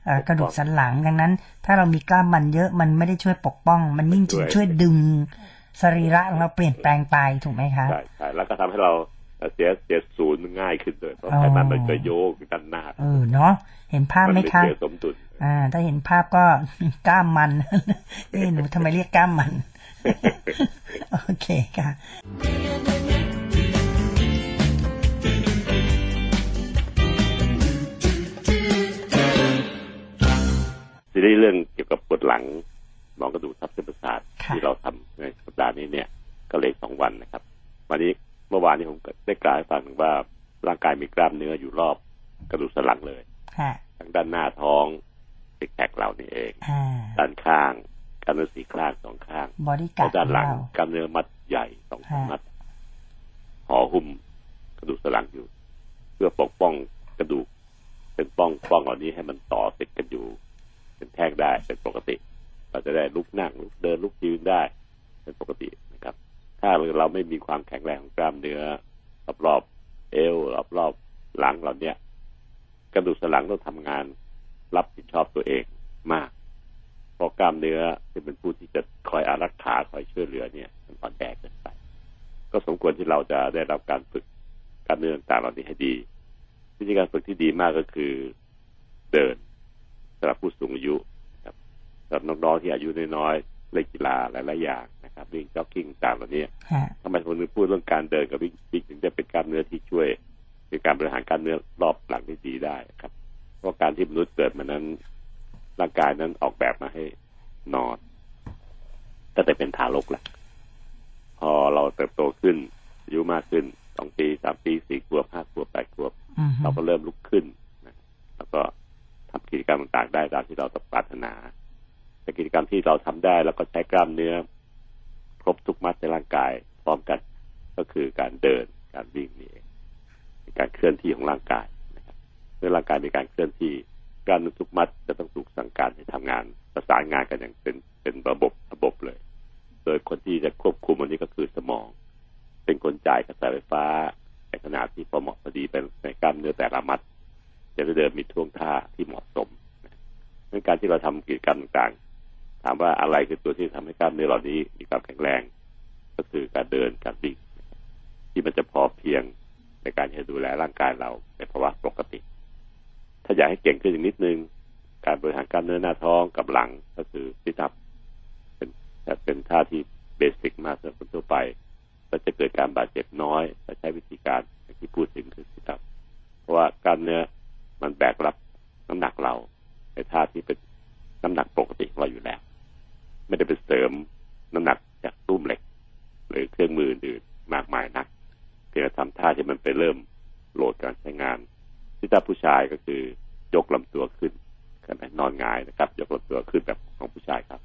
เอ่อกระดูกสันหลังดังนั้น ถ้าเรามีกล้ามมันเยอะมันไม่ได้ช่วยปกป้อง มันยิ่งจะช่วยดึงสรีระของเราเปลี่ยนแปลงไปถูกไหมคะใช่ใช่แล้วก็ทำให้เราเสียเสียศูนย์ง่ายขึ้นเลยเพราะอ๋อไขมันมันจะโยกกันหน้าเออเนาะเห็นภาพมัไหมไม่คะเสียสมดุลอ่า ถ้าเห็นภาพก็กล้ามมันนี่หนูทำไมเรียกกล้ามมัน โอเคค่ะ ทีนี้เรื่องเกี่ยวกับปวดหลังหมอนกระดูกทับเส้นประสาทค่ะที่เราทำในสัปดาห์นี้เนี่ย ก็เหลือสองวันนะครับ วันนี้เมื่อวานนี้ผมได้กล่าวให้ฟังว่าร่างกายมีกล้ามเนื้ออยู่รอบกระดูกสันหลังเลยค่ะทั้งด้านหน้าท้อง six pack เรานี่เองอ่าด้านข้างกล้ามเนื้อสีข้างสองข้างบอดี้การ์ดและดด้านหลังเรากล้ามเนื้อมัดใหญ่สองฮะมัดห่อหุ้มกระดูกสันหลังอยู่ เพื่อปกป้องกระดูกเป็นป้องป้องเหล่านี้ให้มันต่อติดกันอยู่ เป็นแท่งได้เป็นปกติ เราจะได้ลุกนั่งลุกเดินลุกยืนได้ เป็นปกตินะครับ ถ้าเราไม่มีความแข็งแรงของกล้ามเนื้อรอบๆเอวรอบๆหลังเราเนี่ยกระดูกสันหลังต้องทำงานรับผิดชอบตัวเองมากเพราะกล้ามเนื้อที่เป็นผู้ที่จะคอยอารักขาคอยช่วยเหลือเนี่ย มันอ่อนแอเกินไป ก็สมควรที่เราจะได้รับการฝึกกล้ามเนื้อต่างๆเหล่านี้ให้ดี วิธีการฝึกที่ดีมากก็คือเดิน สำหรับผู้สูงอายุนะครับสำหรับน้องๆที่อายุน้อยๆเล่นกีฬาหลายๆอย่างนะครับวิ่งจ็อกกิ้งต่างเหล่านี้ฮะทำไมผมถึงพูดเรื่องการเดินกับวิ่งวิ่งถึงจะเป็นกล้ามเนื้อที่ช่วยในการบริหารกล้ามเนื้อรอบหลังได้ดีได้ครับ เพราะการที่มนุษย์เกิดมานั้นร่างกายนั้นออกแบบมาให้นอนตั้งแต่เป็นทารกแหละพอเราเติบโตขึ้นอายุมากขึ้นสองปีสามปีสี่ขวบห้าขวบแปดขวบอืมเราก็เริ่มลุกขึ้นนะแล้วก็ ทำกิจกรรมต่างๆได้ตามที่เราปรารถนาแต่กิจกรรมที่เราทำได้ แล้วก็ใช้กล้ามเนื้อ ครบทุกมัดในร่างกายพร้อมกันก็คือการเดินการวิ่งนี่เองการเคลื่อนที่ของร่างกายนะครับเมื่อร่างกายมีการเคลื่อนที่กล้ามเนื้อทุกมัดจะต้องถูกสั่งการให้ทำงานประสานงานกันอย่างเป็นเป็นระบบระบบเลย โดยคนที่จะควบคุมอันนี้ก็คือสมอง เป็นคนจ่ายกระแสไฟฟ้าในขนาดที่พอเหมาะพอดีเป็นในกล้ามเนื้อแต่ละมัด จะได้เดินมีท่วงท่าที่เหมาะสมในการที่เราทำกิจกรรมต่างๆ ถามว่าอะไรคือตัวที่ทำให้กล้ามเนื้อเหล่านี้มีความแข็งแรง ก็คือการเดินการวิ่งที่มันจะพอเพียงในการที่จะดูแลร่างกายเราในภาวะปกติ ถ้าอยากให้เก่งขึ้นอีกนิดนึง การบริหารกล้ามเนื้อหน้าท้องกับหลังก็คือซิทับเป็นเป็นท่าที่เบสิกมากสำหรับคนทั่วไปก็จะเกิดการบาดเจ็บน้อยถ้าใช้วิธีการที่พูดถึงคือซิทับเพราะว่ากล้ามเนื้อ มันแบกรับน้ำหนักเราในท่าที่เป็นน้ำหนักปกติของเราอยู่แล้ว ไม่ได้ไปเสริมน้ำหนักจากตุ้มเหล็ก หรือเครื่องมืออื่นมากมายนักเพียงแต่ทำท่าที่มันไปเริ่มโหลดการใช้งาน ที่ถ้าผู้ชายก็คือยกลำตัวขึ้นขณะนอนงายนะครับ ยกลำตัวขึ้นแบบของผู้ชายครับ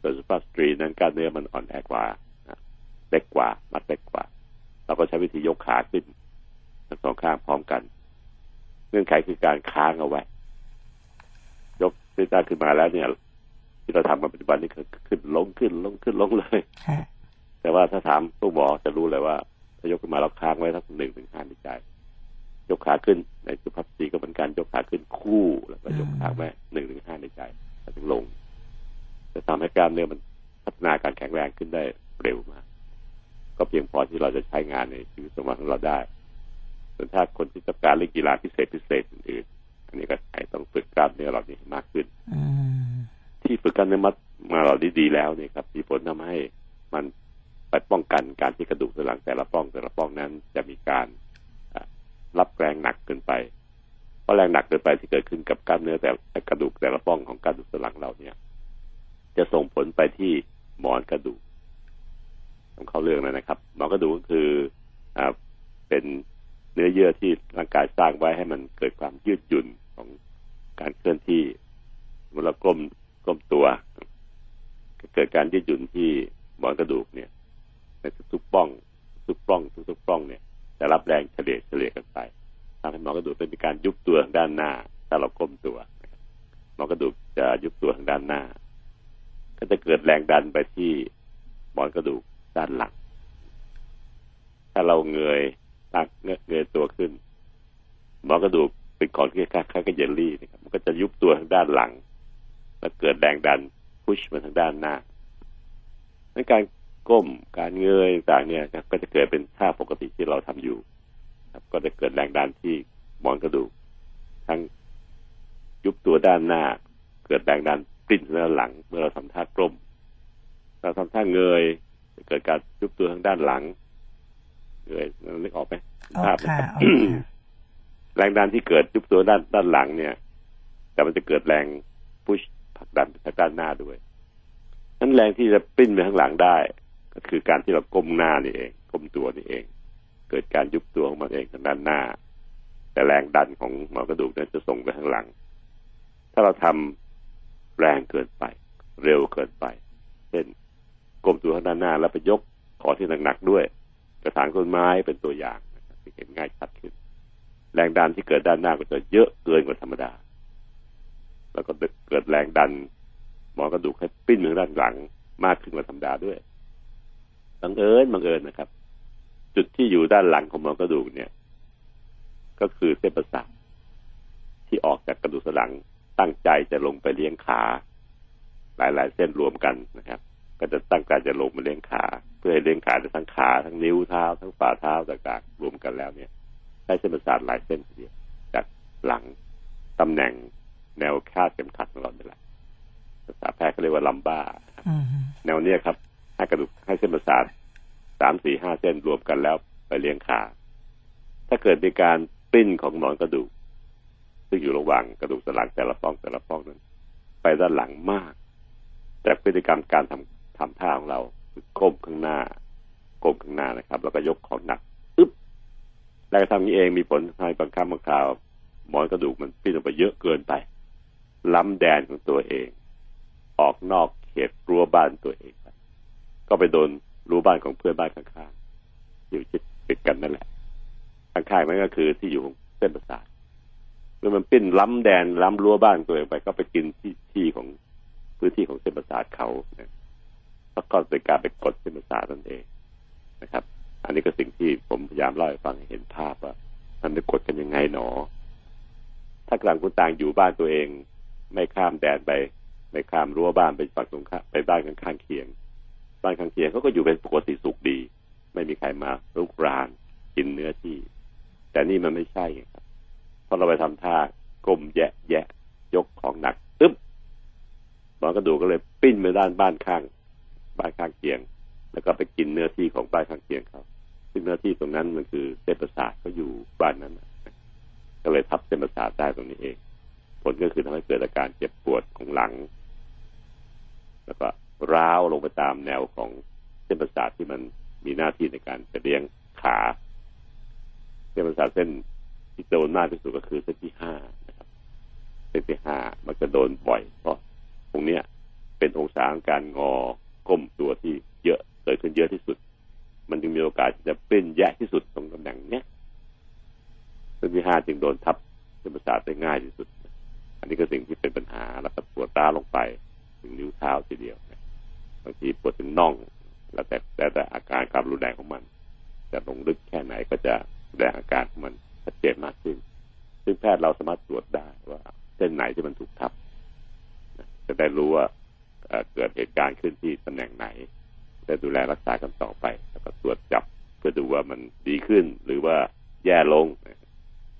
ส่วนสุภาพสตรีนั้นกล้ามเนื้อมันอ่อนแอกว่าเล็กกว่ามัดเล็กกว่า เราก็ใช้วิธียกขาขึ้นทั้งสองข้างพร้อมกัน งื่อนไขคือการค้างเอาไว้ ยกซิต้าขึ้นมาแล้วเนี่ย ที่เราทำกันปัจจุบันนี้คือขึ้นลงขึ้นลงขึ้นลงเลยฮะแต่ว่าถ้าถามผู้หมอจะรู้เลยว่าถ้ายกขึ้นมาเราค้างไว้ทั้งหนึ่งถึงห้านาทียกขาขึ้นในสุภาพสตรีก็เหมือนกันยกขาขึ้นคู่แล้วก็ยกขาไว้หนึ่งถึงห้านาทีแล้วถึงลง จะทำให้กล้ามเนื้อมันพัฒนาการแข็งแรงขึ้นได้เร็วมาก ก็เพียงพอที่เราจะใช้งานในชีวิตประจำวันของเราได้ ส่วนถ้าคนที่ต้องการเล่นกีฬาพิเศษพิเศษอื่นๆอันนี้ก็อาจต้องฝึกกล้ามเนื้อเหล่านี้ให้มากขึ้นอืมที่ฝึกกล้ามเนื้อมัดมาเหล่านี้ดีแล้วเนี่ยครับมีผลทำให้มันไปป้องกันการที่กระดูกสันหลังแต่ละป้องแต่ละป้องนั้น จะมีการอะรับแรงหนักเกินไปเพราะแรงหนักเกินไปที่เกิดขึ้นกับกล้ามเนื้อแต่กระดูกแต่ละป้องของกระดูกสันหลังเราเนี่ย จะส่งผลไปที่หมอนกระดูกของเขาเรื่องนั้นนะครับ หมอนกระดูกก็คืออ่าเป็น เนื้อเยื่อที่ร่างกายสร้างไว้ให้มันเกิดความยืดหยุ่นของการเคลื่อนที่เมื่อเราก้มก้มตัวเกิดการยืดหยุ่นที่หมอนกระดูกเนี่ยในทุกๆป้องทุกป้องทุกๆป้องเนี่ยจะรับแรงเฉลี่ยเฉลี่ยกันไปทำให้หมอนกระดูกเป็นการยุบตัวทางด้านหน้าถ้าเราก้มตัวหมอนกระดูกจะยุบตัวทางด้านหน้า ก็จะเกิดแรงดันไปที่หมอนกระดูกด้านหลัง ถ้าเราเงย ตั้งเงยตัวขึ้นหมอกระดูกเป็นของที่คล้ายๆกับเยลลี่นะครับ มันก็จะยุบตัวทางด้านหลัง แล้วเกิดแรงดันพุชมาทางด้านหน้าในการก้มการเงยต่างเนี่ยครับก็จะเกิดเป็นท่าปกติที่เราทำอยู่ ครับ ก็จะเกิดแรงดันที่หมอนกระดูก ทั้งยุบตัวด้านหน้า เกิดแรงดันปิ้นด้านหลัง เมื่อเราทำท่ากลมเราทำท่าเงยจะเกิดการยุบตัวทางด้านหลัง เงยนึกออกไหมออกภาพนะค่ะครับออกค่ะแรงดันที่เกิดยุบตัวด้านด้านหลังเนี่ย แต่มันจะเกิดแรงพุชผลักดันไปทางด้านหน้าด้วยนั้นแรงที่จะปริ้นไปข้างหลังได้ ก็คือการที่เราก้มหน้านี่เองก้มตัวนี่เอง เกิดการยุบตัวของมันเองทางด้านหน้า แต่แรงดันของหมอกระดูกนั้นจะส่งไปข้างหลัง ถ้าเราทำแรงเกินไป เร็วเกินไป เช่นก้มตัวข้างด้านหน้า แล้วไปยกขอที่หนักๆด้วย กระถางต้นไม้เป็นตัวอย่างนะครับที่เห็นง่ายชัดขึ้น แรงดันที่เกิดด้านหน้าก็จะเยอะเกินกว่าธรรมดา แล้วก็เกิดแรงดัน หมอกระดูกให้ปิ้นไปด้านหลังมากขึ้นกว่าธรรมดาด้วยบังเอิญบังเอิญนะครับ จุดที่อยู่ด้านหลังของหมอกระดูกเนี่ย ก็คือเส้นประสาทที่ออกจากกระดูกสันหลังตั้งใจจะลงไปเลี้ยงขา หลาย ๆ เส้นรวมกันนะครับ ก็จะตั้งใจจะลงมาเลี้ยงขา เพื่อให้เลี้ยงขาได้ทั้งขาทั้งนิ้วเท้า ทั้งฝ่าเท้าต่างๆรวมกันแล้วเนี่ยใช้เส้นประสาทหลายเส้นทีเดียวจากหลังตำแหน่งแนวคาดเข็มขัดของเรานี่แหละภาษาแพทย์เขาเรียกว่าลัมบ้าอืมแนวเนี้ยครับให้กระดูกให้เส้นประสาทสามสี่ห้าเส้นรวมกันแล้วไปเลี้ยงขา ถ้าเกิดมีการปิ้นของหนอนกระดูกซึ่งอยู่ระหว่างกระดูกสันหลังแต่ละป้องแต่ละป้องนั้น ไปด้านหลังมาก แต่พฤติกรรมการทำ ทำท่าของเราคือก้มข้างหน้าก้มข้างหน้านะครับ แล้วก็ยกของหนักอึ๊บแล้วก็ทำนี้เองมีผลให้บางครั้งบางคราวหมอนกระดูกมันปิ้นออกไปเยอะเกินไป ล้ำแดนของตัวเอง ออกนอกเขตรั้วบ้านตัวเองไปก็ไปโดนรั้วบ้านของเพื่อนบ้านข้างๆอยู่ชิดติดกันนั่นแหละข้างๆนั่นก็คือที่อยู่ของเส้นประสาทเมื่อมันปิ้นล้ำแดนล้ำรั้วบ้านตัวเองไป ก็ไปกินที่ที่ของพื้นที่ของเส้นประสาทเขานะ แล้วก็เป็นการไปกดเส้นประสาทนั่นเองนะครับ อันนี้ก็สิ่งที่ผมพยายามเล่าให้ฟังเห็นภาพว่ามันไปกดกันยังไงหนอ ถ้ากลางคุณต่างอยู่บ้านตัวเอง ไม่ข้ามแดนไป ไม่ข้ามรั้วบ้านไปฝั่งตรงข้ามไปบ้านข้างๆเคียง บ้านข้างเคียงเขาก็อยู่เป็นปกติสุขดี ไม่มีใครมาลุกรานกินเนื้อที่ แต่นี่มันไม่ใช่ครับเพราะเราไปทำท่าก้มแยะแยะ ยกของหนักตึ๊บหมอกระดูกก็เลยปิ้นไปด้านบ้านข้าง บ้านข้างเคียง แล้วก็ไปกินเนื้อที่ของบ้านข้างเคียงเขาซึ่งเนื้อที่ตรงนั้นมันคือเส้นประสาทเขาอยู่บ้านนั้น ก็เลยทับเส้นประสาทได้ตรงนี้เอง ผลก็คือทำให้เกิดอาการเจ็บปวดของหลัง แล้วก็ร้าวลงไปตามแนวของเส้นประสาทที่มันมีหน้าที่ในการจะเลี้ยงขาเส้นประสาทเส้นที่โดนมากที่สุดก็คือเส้นที่ห้านะครับ เส้นที่ห้ามันจะโดนบ่อย เพราะตรงเนี้ยเป็นองศาของการงอ ก้มตัวที่เยอะเกิดขึ้นเยอะที่สุด มันจึงมีโอกาสที่จะเป็นแยะที่สุดตรงตำแหน่งเนี้ยเส้นที่ห้าจึงโดนทับเส้นประสาทได้ง่ายที่สุด อันนี้ก็สิ่งที่เป็นปัญหาแล้วก็ปวดร้าลงไป ถึงนิ้วเท้าทีเดียวบางทีปวดถึงน่อง แล้วแต่แต่แต่อาการความรุนแรงของมัน จะลงลึกแค่ไหนก็จะแสดงอาการของมันชัดเจนมากขึ้น ซึ่งแพทย์เราสามารถตรวจได้ว่าเส้นไหนที่มันถูกทับจะได้รู้ว่า เกิดเหตุการณ์ขึ้นที่ตำแหน่งไหนจะดูแลรักษากันต่อไป แล้วก็ตรวจจับเพื่อดูว่ามันดีขึ้นหรือว่าแย่ลงนะ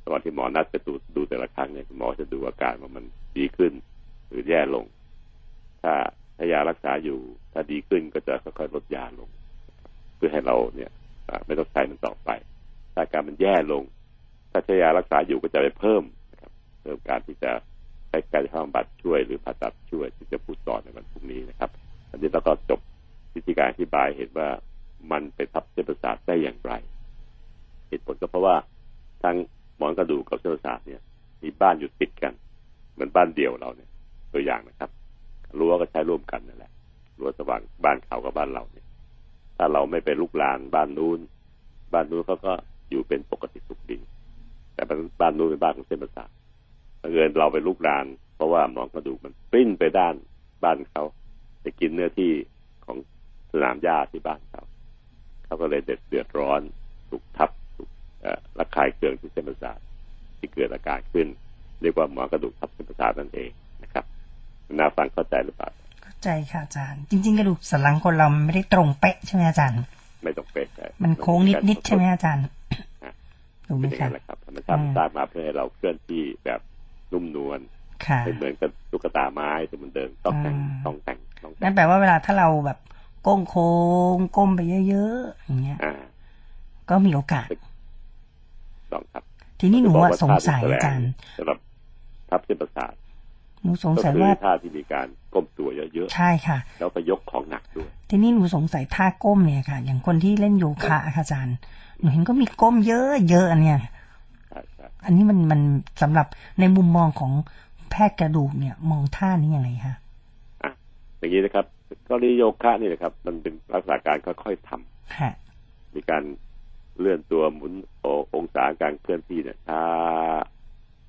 ตอนที่หมอนัดจะดูดูแต่ละครั้งเนี่ยหมอจะดูอาการว่ามันดีขึ้น หรือแย่ลง ถ้าถ้ายารักษาอยู่ ถ้าดีขึ้นก็จะค่อยๆลดยาลง เพื่อให้เราเนี่ยไม่ต้องใช้มันต่อไปถ้าอาการมันแย่ลง ถ้าใช้ยารักษาอยู่ก็จะไปเพิ่มนะครับเพิ่มการที่จะ ช้การบำบัดช่วยหรือผ่าตัดช่วยที่จะพูดต่อในวันพรุ่งนี้นะครับ อันนี้เราก็จบวิธีการอธิบายเห็นว่ามันไปทับเส้นประสาทได้อย่างไร เหตุผลก็เพราะว่าทั้งหมอนกระดูกกับเส้นประสาทเนี่ย มีบ้านอยู่ติดกัน เหมือนบ้านเดี่ยวเราเนี่ย ตัวอย่างนะครับรั้วก็ใช้ร่วมกันนั่นแหละรั้วสว่างบ้านเขากับบ้านเราเนี่ย ถ้าเราไม่ไปลุกลานบ้านนู้น บ้านนู้นเขาก็อยู่เป็นปกติสุขดี แต่บ้านนู้นเป็นบ้านของเส้นประสาท ถ้าเกิดเราไปลุกลาน เพราะว่าหมอนกระดูกมันปริ้นไปด้านบ้านเขาไปกินเนื้อที่ของสนามหญ้าที่บ้านเขาเขาก็เลยเดือดเดือดร้อนถูกทับถูกเอ่อระคายเคืองที่เส้นประสาทที่เกิดอาการขึ้น เรียกว่าหมอนกระดูกทับเส้นประสาทนั่นเองนะครับน่าฟังเข้าใจหรือเปล่าเข้าใจค่ะอาจารย์ จริง ๆ กระดูกสันหลังคนเรามันไม่ได้ตรงเป๊ะใช่ไหมอาจารย์ ไม่ต้องเป๊ะแต่มันโค้งนิดๆใช่ไหมอาจารย์ฮะถูกไหมเป็นอย่างคะนั้นแหละครับธรรมชาติมันสร้างมาเพื่อให้เราเคลื่อนที่แบบ นุ่มนวลค่ะไม่เหมือนกับตุ๊กตาไม้ที่มันเดินต้องแต่งอืมต้องแต่งต้องแต่นั่งนแปลว่าเวลาถ้าเราแบบก้งโค้งก้มไปเยอะๆอย่างเงี้ยอ่าก็มีโอกาสต้องครับ ทีนี้หนูจะบอกว่าว่าสงสัยท่าที่อาจารย์สำหรับทับเส้นประสาทหนูสงก็สัยคือว่าท่าที่มีการก้มตัวเยอะใช่ค่ะๆแล้วก็ยกของหนักด้วย ทีนี้หนูสงสัยท่าก้มเนี่ยค่ะ อย่างคนที่เล่นโยคะค่ะอาจารย์ หนูเห็นก็มีก้มเยอะเยอะอันเนี่ยใช่ใช่ อันนี้มันมันสำหรับในมุมมองของแพทย์กระดูกเนี่ยมองท่านี้ยังไงคะอะอย่างนี้นะครับกรณีโยคะนี่นะครับ มันเป็นลักษณะการค่อยๆทำฮะมีการเลื่อนตัวหมุนโอองศาการเคลื่อนที่เนี่ยช้า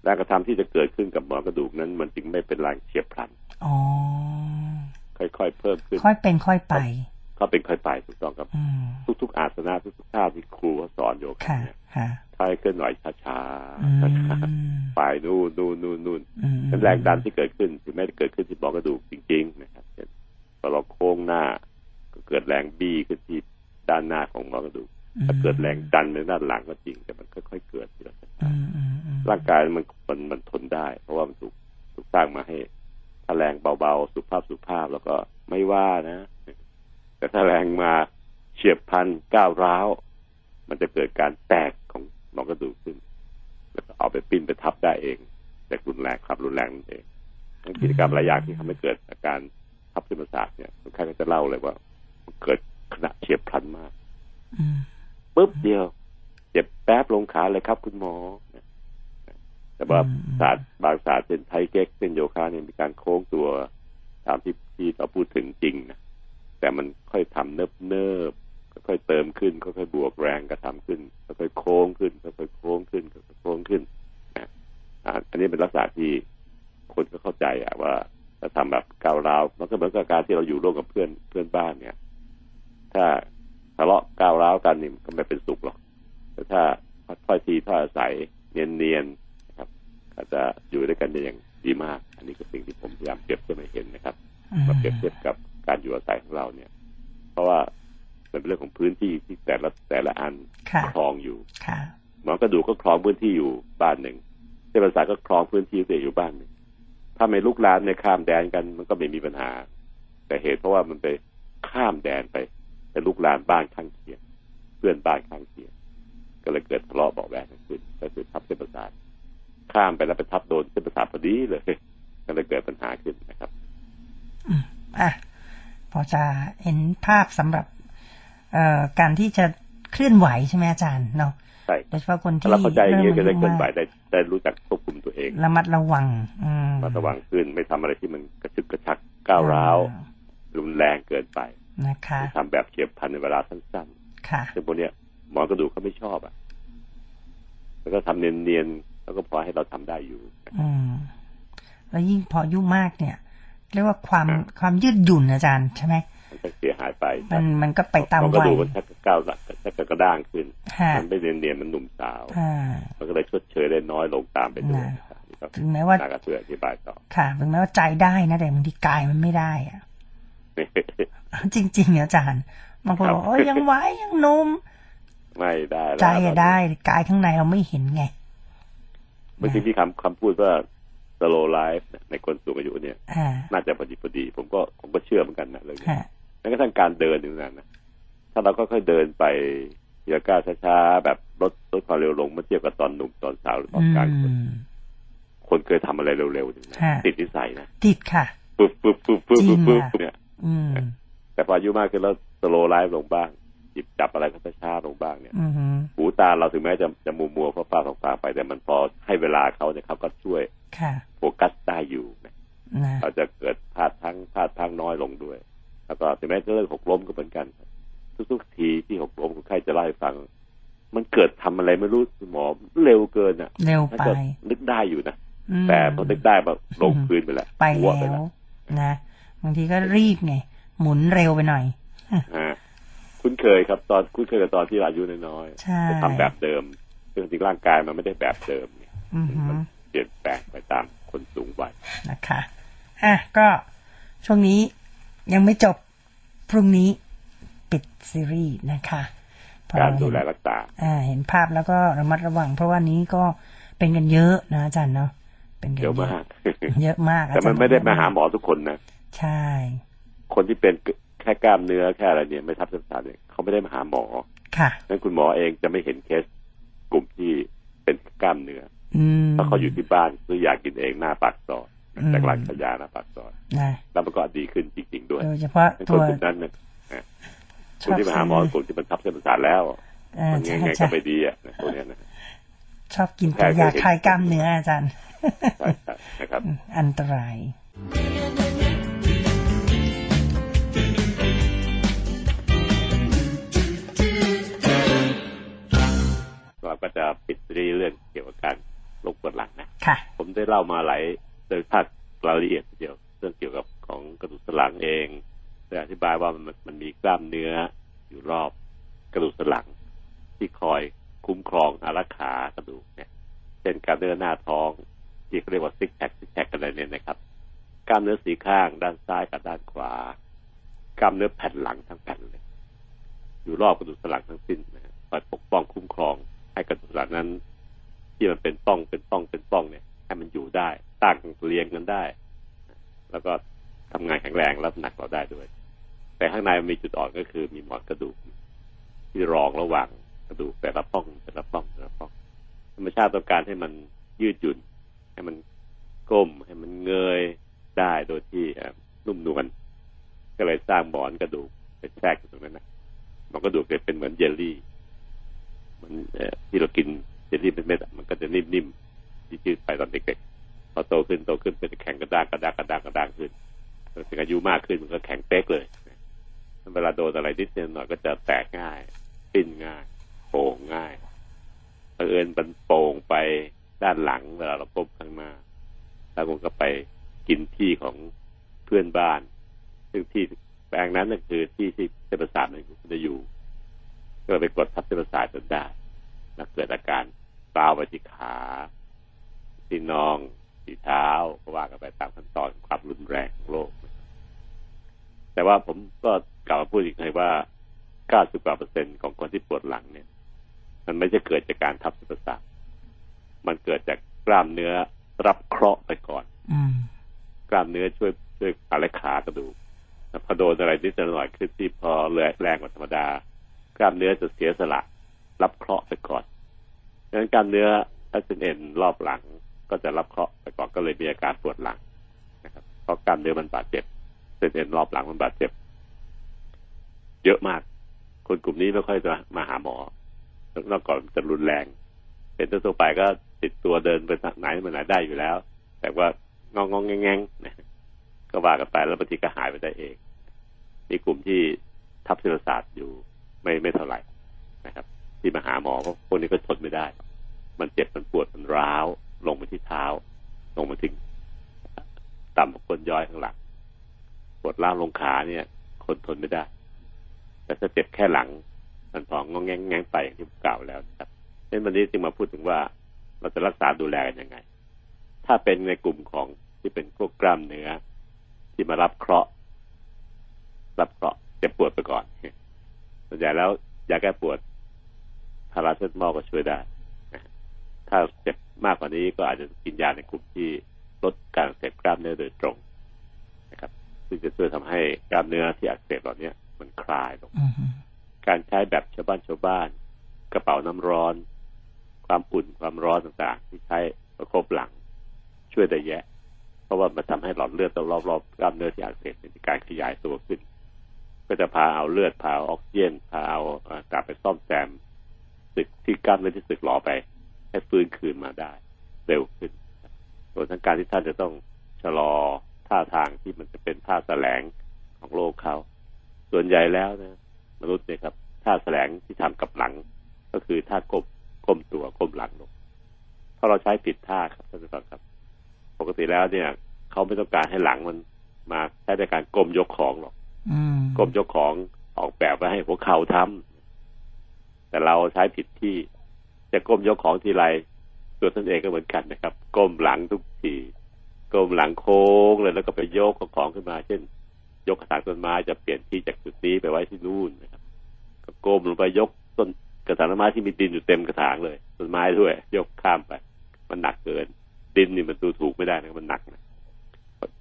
แรงกระทำที่จะเกิดขึ้นกับหมอนกระดูกนั้น มันจึงไม่เป็นแรงเฉียบพลันอ๋อค่อยๆเพิ่มขึ้น ค่อยเป็นค่อยไป ก็เป็นค่อยไปถูกต้องครับอืมทุกๆอาสนะทุกๆท่าที่ครูเขาสอนโยคะค่ะเนี่ย ค่ะค่อยเคลื่อนไหวช้าอืมๆช้าๆไปนู่นนู่นนู่นนู่นอืมเป็นแรงดันที่เกิดขึ้นถึงแม้จะเกิดขึ้นที่หมอนกระดูกจริง ๆ นะครับเช่นพอเราโค้งหน้า ก็เกิดแรงบี้ขึ้นที่ด้านหน้าของหมอนกระดูกถ้าเกิดแรงดันในด้านหลังก็จริง แต่มันค่อยๆเกิดทีละสเต็ปอืมอืมอืมร่างกายมันมันมันทนได้ เพราะว่ามันถูกถูกสร้างมาให้ถ้าแรงเบาๆสุภาพสุภาพแล้วก็ไม่ว่านะ แต่ถ้าแรงมาเฉียบพลันก้าวร้าว มันจะเกิดการแตก ของหนองกระดูกขึ้น แล้วก็เอาไปปิ้นไปทับได้เองแต่รุนแรงครับรุนแรงนั่นเองทั้งกิจกรรมหลายอย่างที่ทำให้เกิดอาการทับเส้นประสาทเนี่ยคนไข้ก็จะเล่าเลยว่ามันเกิดขณะเฉียบพลันมากอืมปุ๊บเดียว เจ็บแป๊บลงขาเลยครับคุณหมอแต่ว่าอืมศาสตร์บางศาสตร์เป็นไทเก๊กเป็นโยคะเนี่ยมีการโค้งตัวตามที่ที่เราพูดถึงจริงนะแต่มันค่อยทำเนิบเนิบๆ ค่อยๆเติมขึ้นค่อยๆบวกแรงกระทำขึ้นค่อยๆโค้งขึ้นค่อยๆโค้งขึ้นค่อยๆโค้งขึ้นนะอ่าอันนี้เป็นลักษณะที่คนก็เข้าใจอะว่าถ้าทำแบบก้าวร้าวมันก็เหมือนกับการที่เราอยู่ร่วมกับเพื่อนเพื่อนบ้านเนี่ย ถ้าทะเลาะก้าวร้าวกันนี่มันก็ไม่เป็นสุขหรอกแต่ถ้าถ้อยทีถ้อยอาศัยเนียนๆนะครับอาจจะอยู่ด้วยกันได้อย่างดีมาก อันนี้ก็สิ่งที่ผมพยายามเปรียบเทียบให้เห็นนะครับอืมมาเปรียบเทียบกับการอยู่อาศัยของเราเนี่ย เพราะว่า มันเป็นเรื่องของพื้นที่ที่แต่ละแต่ละอันค่ะครองอยู่ค่ะหมอกระดูกก็ครองพื้นที่อยู่บ้านหนึ่งเทพศาสตร์ก็ครองพื้นที่ตัวเองอยู่บ้านหนึ่งถ้าไม่ลุกลามในข้ามแดนกันมันก็ไม่มีปัญหา แต่เหตุเพราะว่ามันไปข้ามแดนไปไปลุกลามบ้านข้างเคียงเพื่อนบ้านข้างเคียงก็เลยเกิดทะเลาะเบาะแวงกันขึ้นก็คือทับเส้นประสาทข้ามไปแล้วไปทับโดนเส้นประสาทพอดีเลยก็เลยเกิดปัญหาขึ้นนะครับอะพอจะเห็นภาพสำหรับเอ่อ การที่จะเคลื่อนไหวใช่ไหมอาจารย์เนาะใช่โดยเฉพาะคนถ้าที่เราเข้าใจอย่างนี้ก็ได้มเคลื่อนไหวมากได้ได้รู้จักควบคุมตัวเอง ระมัดระวังอืมมาระวังขึ้นไม่ทำอะไรที่มันกระชึกกระชักก้าวร้าวอ่รุนแรงเกินไปนะคะทำแบบเฉียบพลันในเวลาสั้นค่ะๆซึ่งพวกเนี้ยหมอกระดูกเขาไม่ชอบอะ แล้วก็ทำเนียนๆแล้วก็พอให้เราทำได้อยู่ อืมแล้วยิ่งพออายุมากเนี่ย เรียกว่าความความยืดหยุ่นอาจารย์ใช่ไหม มันจะเสียหายไปมันมันก็ไปตามหอกระวัยดูกมันชักก้าวชักกระด้างขึ้นค่ะมันไม่เนียนๆมันหนุ่มสาวอ่ามันก็เลยชดเชยได้น้อยลงตามไปด้วยนะนะครับนี่ก็ถึงแม้ว่าน่าก็ช่วยอธิบายต่อค่ะถึงแม้ว่าใจได้นะแต่บางทีกายมันไม่ได้อะจริง ๆ อาจารย์บางคนบอกครับโอ้ยยังไหวยังหนุ่มไม่ได้แล้วใจอะได้กายข้างในเราไม่เห็นไงบางทีที่คำคำพูดว่า slow life เนี่ยในคนสูงอายุเนี่ยอ่าน่าจะพอดีพอดี ผมก็ผมก็เชื่อเหมือนกันนะเรื่องนี้ฮะแม้กระทั่งการเดินอย่างนั้นนะถ้าเราก็ค่อยๆเดินไปทีละก้าวช้าๆแบบลดลดความเร็วลงเมื่อเทียบกับตอนหนุ่มตอนสาวหรือตอนกลางคนอืมคนเคยทำอะไรเร็วๆอย่างนั้นฮะติดนิสัยนะติดค่ะปึ๊บปึ๊บปึ๊บปึ๊บจริปึ๊งบปึ๊บว่ะเนี่ยอืมแต่พออายุมากขึ้นแล้วสโลไลฟ์ลงบ้างหยิบจับอะไรก็ช้าๆลงบ้างเนี่ยอืมหูตาเราถึงแม้จะจะมัวมัวๆฟ้าๆฟ้าๆไปแต่มันพอให้เวลาเขาเนี่ยเขาก็ช่วยค่ะโฟกัสได้อยู่นะนะเราจะเกิดพลาดทั้งพลาดทั้งน้อยลงด้วย แล้วก็ถึงแม้จะเรื่องหกล้มก็เหมือนกัน ทุกๆทีที่หกล้มคนไข้จะเล่าให้ฟัง มันเกิดทำอะไรไม่รู้คุณหมอเร็วเกินอะเร็วถ้าไปก็นึกได้อยู่นะอืมแต่พอนึกได้แบบลงพื้นไปแล้วไปหัวแล้วแล้วนะบางทีก็รีบไงหมุนเร็วไปหน่อยฮะคุ้นเคยครับตอนคุ้นเคยกับตอนที่เราอายุน้อยใช่ๆจะทำแบบเดิม ซึ่งจริงๆร่างกายมันไม่ได้แบบเดิมเนี่ยอือหืมันอเปลี่ยนแปลงไปตามคนสูงวัยนะคะอะก็ช่วงนี้ ยังไม่จบพรุ่งนี้ปิดซีรีส์นะคะพอการเห็นดูแลรักษาอ่า เห็นภาพแล้วก็ระมัดระวัง เพราะว่านี้ก็เป็นกันเยอะนะอาจารย์เนาะเป็นกันเยอะมากเยอะมากแต่มันไม่ได้มาหาหมอทุกคนนะใช่ คนที่เป็นแค่กล้ามเนื้อแค่อะไรเนี่ยไม่ทับเส้นประสาทเนี่ยเขาไม่ได้มาหาหมอ ค่ะนั้นคุณหมอเองจะไม่เห็นเคสกลุ่มที่เป็นกล้ามเนื้ออืมเพราะเขาอยู่ที่บ้านซื้ออยากกินเองหน้าปากซอยอืม จากร้านขายยาหน้าปากซอยนะแล้วมันก็ดีขึ้นจริง ๆ ด้วยโดยเฉพาะนั้นตัคนวกลุ่มนั้นเนี่ยชคนอบที่มาหาหมอกลุ่มที่มันทับเส้นประสาทแล้วอ่ามันใช่ยังไงก็ใช่ไม่ดีอะพวกเนี้ยนะชอบกินตัวยาคลายกล้ามเนื้ออาจารย์ใช่ใช่นะครับ อันตราย เราก็จะปิดซีรีส์เรื่องเกี่ยวกับการลงปวดหลังนะค่ะผมได้เล่ามาหลาย โดยภาครายละเอียดเดียวเรื่องเกี่ยวกับของกระดูกสันหลังเองได้อธิบายว่ามันมันมีกล้ามเนื้ออยู่รอบกระดูกสันหลัง ที่คอยคุ้มครองอารักขากระดูกเนี่ยเช่นกล้ามเนื้อหน้าท้องที่เขาเรียกว่าซิกแพคซิกแพคกันอะไรเนี่ยนะครับกล้ามเนื้อสีข้างด้านซ้ายกับด้านขวากล้ามเนื้อแผ่นหลังทั้งแผ่นเลยอยู่รอบกระดูกสันหลังทั้งสิ้นนะคอยปกป้องคุ้มครองให้กระดูกสันหลังนั้น ที่มันเป็นป้องเป็นป้องเป็นป้องเนี่ย ให้มันอยู่ได้ตั้งเรียงกันได้ แล้วก็ทำงานแข็งแรงและหนักเราได้ด้วย แต่ข้างในมันมีจุดอ่อนก็คือมีหมอนกระดูก ที่รองระหว่างกระดูกแต่ละป้องแต่ละป้องแต่ละป้อง ธรรมชาติต้องการให้มันยืดหยุ่น ให้มันก้มให้มันเงยได้โดยที่นุ่มนวลก็เลยสร้างหมอนกระดูกไปแทรกอยู่ตรงนั้นนะหมอนกระดูกเนี่ยเป็นเหมือนเยลลี่ มันที่เรากินเยลลี่เป็นเม็ดมันก็จะนิ่มๆ ที่ชื่อไปตอนเด็กๆพอโตขึ้นโตขึ้นเป็นแข็งกระด้างกระด้างกระด้างกระด้างขึ้นถึงอายุมากขึ้นมันก็แข็งเป๊กเลยเวลาโดนอะไรนิดหน่อยก็จะแตกง่ายปิ้นง่ายโป่งง่ายบังเอิญมันโป่งไปด้านหลังเวลาเราพบข้างหน้า แล้วมันก็ไปกินที่ของเพื่อนบ้าน ซึ่งที่แปลงนั้นก็คือที่ที่เส้นประสาทมันจะอยู่ ก็ไปกดทับเส้นประสาทจนได้แล้วเกิดอาการตาวไปที่ขา ที่นองที่เท้าก็ว่ากันไปตามขั้นตอนความรุนแรงของโรคแต่ว่าผมก็กล่าวมาพูดอีกหน่อยว่า 90กว่าเปอร์เซ็นต์ของคนที่ปวดหลังเนี่ย มันไม่ใช่เกิดจากการทับเส้นประสาทมันเกิดจากกล้ามเนื้อรับเคราะห์ไปก่อนอืมกล้ามเนื้อช่วยช่วยอะไรขากระดูกพอโดนอะไรนิดหน่อยขึ้นที่พอแรงกว่าธรรมดา กล้ามเนื้อจะเสียสละรับเคราะห์ไปก่อนดังนั้นกล้ามเนื้อถ้าเป็นเอ็นรอบหลัง ก็จะรับเคราะห์ไปก่อนก็เลยมีอาการปวดหลังนะครับเพราะกล้ามเนื้อมันบาดเจ็บเส้นเอ็นรอบหลังมันบาดเจ็บ เยอะมาก คนกลุ่มนี้ไม่ค่อยจะมาหาหมอนอกก่อนจะรุนแรงเป็นตัวไปก็ติดตัวเดินไปไหนมาไหนได้อยู่แล้ว แต่ว่างองงงแงงก็ว่ากันไปแล้วบางทีก็หายไปได้เองมีกลุ่มที่ทับเส้นประสาทอยู่ไม่ไม่เท่าไหร่นะครับ ที่มาหาหมอเพราะพวกนี้ก็ทนไม่ได้ มันเจ็บมันปวดมันร้าว ลงมาที่เท้า ลงมาถึงต่ำกว่าคนย้อยข้างหลังปวดร้าวลงขาเนี่ย คนทนไม่ได้ แต่ถ้าเจ็บแค่หลัง มันพองงงแงงแงงไปอย่างที่ผมกล่าวแล้วนะครับเช่นวันนี้จึงมาพูดถึงว่าเราจะรักษาดูแลกันยังไง ถ้าเป็นในกลุ่มของที่เป็นพวกกล้ามเนื้อ ที่มารับเคราะห์รับเคราะห์เจ็บปวดไปก่อนส่วนใหญ่แล้วยาแก้ปวดพาราเซตามอลก็ช่วยได้ถ้าเจ็บ มากกว่านี้ก็อาจจะกินยาในกลุ่มที่ลดการอักเสบกล้ามเนื้อโดยตรงนะครับ ซึ่งจะช่วยทำให้กล้ามเนื้อที่อักเสบเหล่านี้มันคลายลงอืมการใช้แบบชาวบ้านชาวบ้าน กระเป๋าน้ำร้อน ความอุ่นความร้อนต่างๆ ที่ใช้ประคบหลัง ช่วยได้แยะ เพราะว่ามันทำให้หลอดเลือดรอบๆกล้ามเนื้อที่อักเสบมีการขยายตัวขึ้น ก็จะพาเอาเลือดพาเอาออกซิเจนพาเอากลับไปซ่อมแซมสึกที่กล้ามเนื้อที่สึกหลอไป ให้ฟื้นคืนมาได้ เร็วขึ้นรวมทั้งการที่ท่านจะต้องชะลอท่าทางที่มันจะเป็นท่าแสลงของโลกเขา ส่วนใหญ่แล้วนะมนุษย์เนี่ยครับท่าแสลงที่ทำกับหลัง ก็คือท่าก้มก้มตัวก้มหลังลงเพราะเราใช้ผิดท่าครับท่านผู้ฟังครับ ปกติแล้วเนี่ยเขาไม่ต้องการให้หลังมันมาใช้ในการก้มยกของหรอกอืมก้มยกของออกแบบไว้ให้หัวเข่าทำแต่เราใช้ผิดที่ จะก้มยกของทีไรตัวท่านเองก็เหมือนกันนะครับ ก้มหลังทุกทีก้มหลังโค้งเลยแล้วก็ไปยกของขึ้นมา เช่น ยกกระถางต้นไม้จะเปลี่ยนที่จากจุดนี้ไปไว้ที่นู่นนะครับ ก็ก้มลงไปยกต้นกระถางต้นไม้ที่มีดินอยู่เต็มกระถางเลยต้นไม้ด้วย ยกข้ามไป มันหนักเกิน ดินนี่มันดูถูกไม่ได้นะมันหนักนะ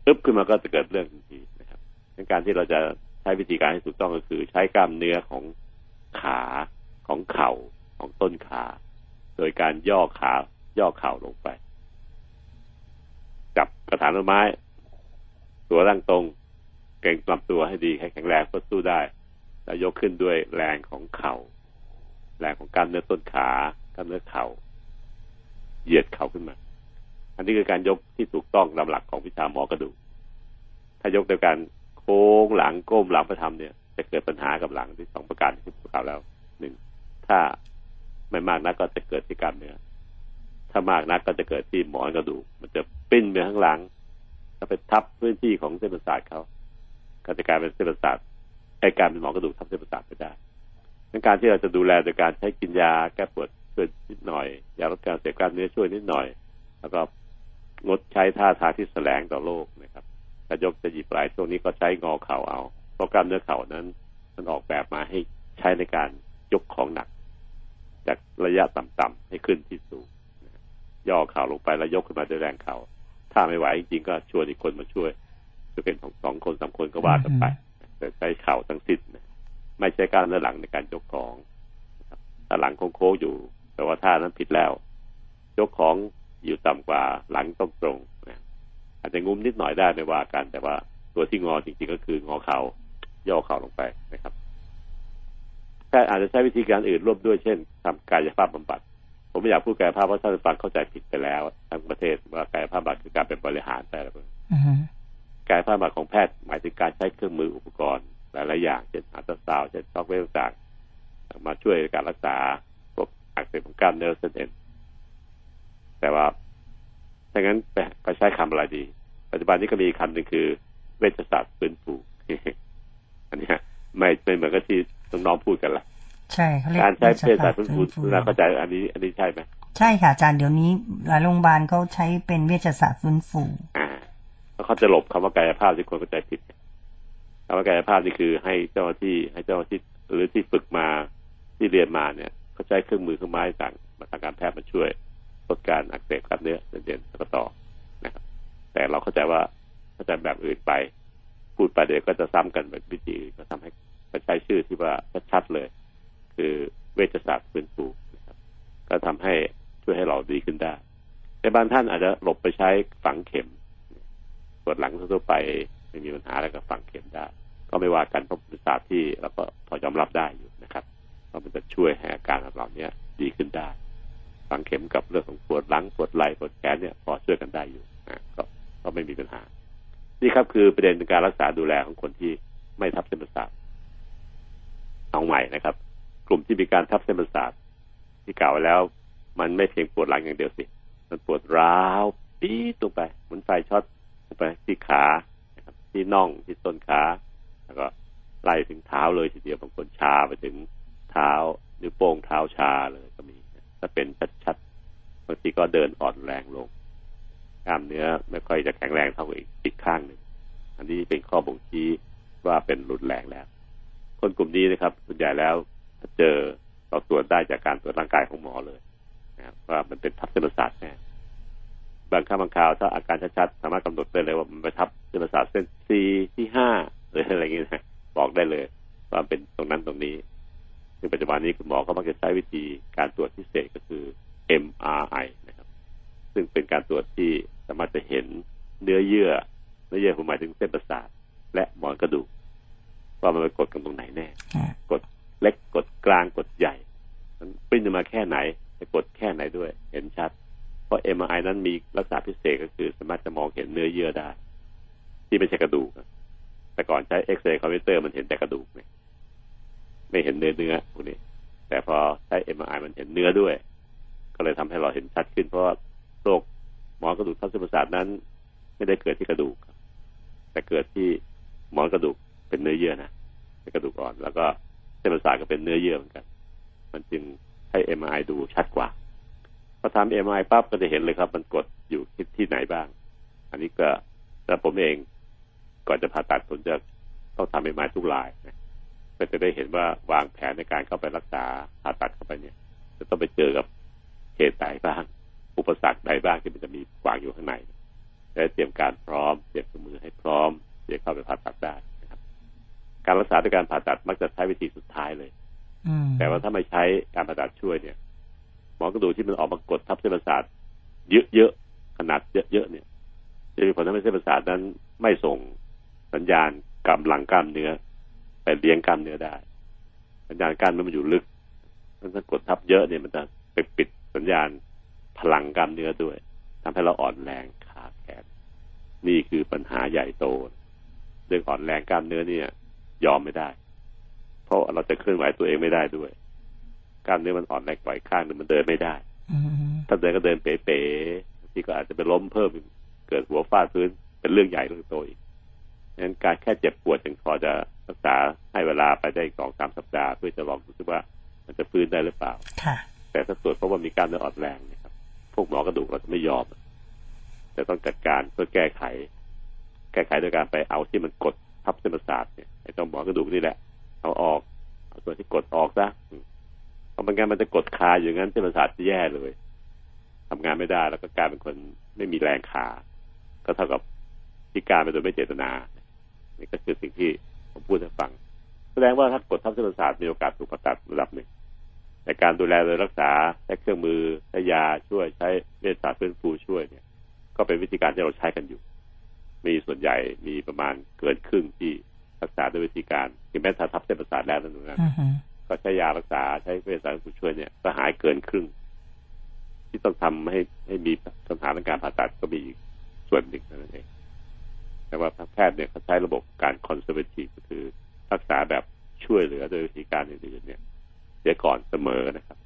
ปึ๊บขึ้นมาก็จะเกิดเรื่องทันทีนะครับการที่เราจะใช้วิธีการให้ถูกต้องก็คือ ใช้กล้ามเนื้อของขาของเข่าของต้นขา โดยการย่อขาย่อเข่าลงไป จับกระถางต้นไม้ ตัวร่างตรงเก่งลำตัวให้ดีให้แข็งแรงเพื่อสู้ได้ แล้วยกขึ้นด้วยแรงของเขา่าแรงของกล้ามเนื้อต้นขากล้ามเนื้อเข่าเหยียดเข่าขึ้นมา อันนี้คือการยกที่ถูกต้องตามหลักของวิชาหมอกระดูกถ้ายกโดยการโค้งหลังก้มหลังประทำเนี่ย จะเกิดปัญหากับหลังที่สองประการที่ผมกล่าวแล้วหนึ่งถ้า ไม่มากนักก็จะเกิดที่กล้ามเนื้อถ้ามากนักก็จะเกิดที่หมอนกระดูกมันจะปิ้นไปข้างหลังถ้าไปทับพื้นที่ของเส้นประสาทเขาก็จะกลายเป็นเส้นประสาทไอการเป็นหมอนกระดูกทับเส้นประสาทไปได้ดังการที่เราจะดูแลโดยการใช้กินยาแก้ปวดช่วยนิดหน่อยยาลดการเสียกล้ามเนื้อช่วยนิดหน่อย แล้วก็งดใช้ท่าทางที่แสลงต่อโรคนะครับถ้ายกจะหยิบไหลช่วงนี้ก็ใช้งอเข่าเอาเพราะกล้ามเนื้อเข่านั้น มันออกแบบมาให้ใช้ในการยกของหนัก จากระยะต่ำๆให้ขึ้นที่สูงย่อเข่าลงไปแล้วยกขึ้นมาด้วยแรงเข่าถ้าไม่ไหวจริงๆก็ชวนอีกคนมาช่วย จะเป็นของสองคนสามคนก็ว่ากันไปแต่ใช้เข่าทั้งสิ้นนะไม่ใช่กล้ามเนื้อหลังในการยกของนะครับถ้าหลังโค้งๆอยู่แปลว่าท่านั้นผิดแล้ว ยกของอยู่ต่ำกว่าหลังต้องตรงนะอาจจะงุ้มนิดหน่อยได้ไม่ว่ากัน แต่ว่าตัวที่งอจริงๆก็คืองอเขา่าย่อเข่าลงไปนะครับ ช่อาจจะใช้วิธีการอื่นร่วมด้วยเช่นทำกายภาพบำบัด ผมไม่อยากพูดกายภาพเพราะท่านผู้ฟังเข้าใจผิดไปแล้วทั้งประเทศว่ากายภาพบำบัดคือการเป็นบริหารแต่ละอือฮึกายภาพบำบัดของแพทย์หมายถึงการใช้เครื่องมืออุปกรณ์หลายๆอย่างเช่นอัลตราซาวด์เช่นซอกเวลต่างๆมาช่วยในการรักษาพวกอักเสบของกล้ามเนื้อเส้นเอ็นแต่ว่าถ้างั้นไปไปใช้คำอะไรดี ปัจจุบันนี้ก็มีคำหนึ่งคือ เวชศาสตร์ฟื้นฟูอันเนี้ยไม่ไม่เหมือนกับที่ น้องๆพูดกันละใช่เขาเรียกการใช้เวชศาสตร์ฟื้ฟื้นฟูเราเข้าใจอันนี้ อันนี้ใช่ไหมใช่ค่ะอาจารย์เดี๋ยวนี้หลายโรงพยาบาลเขาใช้เป็นเวชศาสตร์ฟื้นฟูอ่าแล้วเขาจะหลบคำว่ากายภาพที่คนเข้าใจผิดคำว่ากายภาพนี่คือให้เจ้าหน้าที่ให้เจ้าหน้าที่หรือที่ฝึกมาที่เรียนมาเนี่ยเขาใช้เครื่องมือเครื่องไม้ต่างมาทางการแพทย์มาช่วยลดการอักเสบกล้ามเนื้อเส้นเอ็นแล้วก็ต่อนะครับ แต่เราเข้าใจว่าเข้าใจแบบอื่นไป พูดไปเดี๋ยวก็จะซ้ำกันแบบวิธีอื่นก็ทำให้ ก็ใช้ชื่อที่ว่าชัดๆเลย คือเวชศาสตร์ฟื้นฟูนะครับก็ทำให้ช่วยให้เราดีขึ้นได้ แต่บางท่านอาจจะหลบไปใช้ฝังเข็มปวดหลังทั่วไปไม่มีปัญหาอะไรกับฝังเข็มได้ ก็ไม่ว่ากันเพราะเป็นศาสตร์ที่เราก็พอยอมรับได้อยู่นะครับเพราะมันจะช่วยให้อาการของเราเนี้ยดีขึ้นได้ ฝังเข็มกับเรื่องของปวดหลังปวดไหล่ปวดแขนเนี่ยพอช่วยกันได้อยู่นะก็ก็ไม่มีปัญหา นี่ครับคือประเด็นในการรักษาดูแลของคนที่ไม่ทับเส้นประสาท เอาใหม่นะครับ กลุ่มที่มีการทับเส้นประสาทที่กล่าวไว้แล้ว มันไม่เพียงปวดหลังอย่างเดียวสิ มันปวดร้าวปี๊ดลงไปเหมือนไฟช็อตลงไปที่ขาที่น่องที่ต้นขา แล้วก็ไล่ถึงเท้าเลยทีเดียวบางคนชาไปถึงเท้านิ้วโป้งเท้าชาเลยก็มีถ้าเป็นชัดๆบางทีก็เดินอ่อนแรงลงกล้ามเนื้อไม่ค่อยจะแข็งแรงเท่าอีกอีกข้างหนึ่งอันนี้เป็นข้อบ่งชี้ว่าเป็นรุนแรงแล้ว คนกลุ่มนี้นะครับส่วนใหญ่แล้วเจอเราตรวจได้จากการตรวจร่างกายของหมอเลยนะครับว่ามันเป็นทับเส้นประสาทแน่บางครั้งบางคราวถ้าอาการชัดๆสามารถกำหนดได้เลยว่ามันไปทับเส้นประสาทเส้น C ที่ห้าหรืออะไรอย่างเงี้ยนะบอกได้เลยว่าเป็นตรงนั้นตรงนี้ซึ่งปัจจุบันนี้คุณหมอก็มักจะใช้วิธีการตรวจพิเศษก็คือ MRI นะครับ ซึ่งเป็นการตรวจที่สามารถจะเห็นเนื้อเยื่อเนื้อเยื่อผมหมายถึงเส้นประสาทและหมอนกระดูก ว่ามันไปกดกันตรงไหนแน่กดเล็กกดกลางกดใหญ่ มันปริ้นออกมาแค่ไหนจะกดแค่ไหนด้วย เห็นชัด เพราะ MRI นั้นมีลักษณะพิเศษก็คือสามารถจะมองเห็นเนื้อเยื่อได้ ที่ไม่ใช่กระดูกนะแต่ก่อนใช้เอ็กซเรย์คอมพิวเตอร์มันเห็นแต่กระดูกเนี่ยไม่เห็นเนื้อเนื้อพวกนี้ แต่พอใช้ MRI มันเห็นเนื้อด้วย ก็เลยทำให้เราเห็นชัดขึ้น เพราะว่าโรคหมอนกระดูกทับเส้นประสาทนั้น ไม่ได้เกิดที่กระดูกครับแต่เกิดที่หมอนกระดูก เป็นเนื้อเยื่อนะเป็นกระดูกอ่อน แล้วก็เส้นประสาทก็เป็นเนื้อเยื่อเหมือนกัน มันจึงให้ MRI ดูชัดกว่าพอทำ MRI ปั๊บก็จะเห็นเลยครับ มันกดอยู่ที่ที่ไหนบ้าง อันนี้ก็แล้วผมเองก่อนจะผ่าตัดผมจะต้องทำ MRI ทุกรายนะเพื่อจะได้เห็นว่าวางแผนในการเข้าไปรักษาผ่าตัดเข้าไปเนี่ย จะต้องไปเจอกับเหตุใดบ้าง อุปสรรคใดบ้างที่มันจะมีขวางอยู่ข้างในและเตรียมการพร้อม เตรียมมือให้พร้อมที่จะเข้าไปผ่าตัดได้ การรักษาด้วยการผ่าตัดมักจะใช้วิธีสุดท้ายเลยอืมแต่ว่าถ้าไม่ใช้การผ่าตัดช่วยเนี่ยหมอกระดูกที่มันออกมากดทับเส้นประสาทเยอะๆขนาดเยอะๆเนี่ยจะมีผลทำให้เส้นประสาทนั้นไม่ส่งสัญญาณกำลังกล้ามเนื้อไปเลี้ยงกล้ามเนื้อได้ สัญญาณกล้ามเนื้อมันอยู่ลึกถ้ากดทับเยอะเนี่ยมันจะไปปิดสัญญาณพลังกล้ามเนื้อด้วยทำให้เราอ่อนแรงขาแขนนี่คือปัญหาใหญ่โตเรื่องอ่อนแรงกล้ามเนื้อเนี่ย ยอมไม่ได้ เพราะเราจะเคลื่อนไหวตัวเองไม่ได้ด้วยกล้ามเนื้อมันอ่อนแรงกว่าอีกข้างหนึ่งมันเดินไม่ได้อืมถ้าเดินก็เดินเป๋ๆบางทีก็อาจจะไปล้มเพิ่มอีกเกิดหัวฟาดพื้นเป็นเรื่องใหญ่เรื่องโตอีกงั้นการแค่เจ็บปวดจึงพอจะรักษาให้เวลาไปได้อีกสองสามสัปดาห์เพื่อจะลองดูซิว่ามันจะฟื้นได้หรือเปล่าค่ะแต่ถ้าตรวจเพราะว่ามีกล้ามเนื้ออ่อนแรงเนะครับ พวกหมอกระดูกเราจะไม่ยอมแต่ต้องจัดการเพื่อแก้ไข แก้ไขโดยการไปเอาที่มันกด ทับเส้นประสาทเนี่ยไอ้ต้องหมอกระดูกนี่แหละ เอาออกเอาส่วนที่กดออกซะเพราะมันงั้นมันจะกดคาอยู่งั้นเส้นประสาทจะแย่เลยทำงานไม่ได้แล้วก็กลายเป็นคนไม่มีแรงขา ก็เท่ากับพิการไปโดยไม่เจตนา นี่ก็คือสิ่งที่ผมพูดให้ฟัง แสดงว่าถ้ากดทับเส้นประสาทมีโอกาสถูกผ่าตัดระดับหนึ่งในการดูแลโดยรักษาใช้เครื่องมือใช้ยาช่วยใช้เวชศาสตร์ฟื้นฟูช่วยเนี่ย ก็เป็นวิธีการที่เราใช้กันอยู่ มีส่วนใหญ่มีประมาณเกินครึ่งที่รักษาด้วยวิธีการถึงแม้ถ้าทับเส้นประสาทแล้วนั่นนะอือฮึก็ใช้ยารักษาใช้เวชศาสตร์ผู้ช่วยเนี่ยก็หายเกินครึ่ง ที่ต้องทำให้ให้มีสถานการผ่าตัดก็มีอีกส่วนหนึ่งเท่านั้นเองแต่ว่าแพทย์เนี่ยเขาใช้ระบบการคอนเซอร์เวทีฟก็คือรักษาแบบช่วยเหลือโดยวิธีการอื่นๆเนี่ยเสียก่อนเสมอนะครับ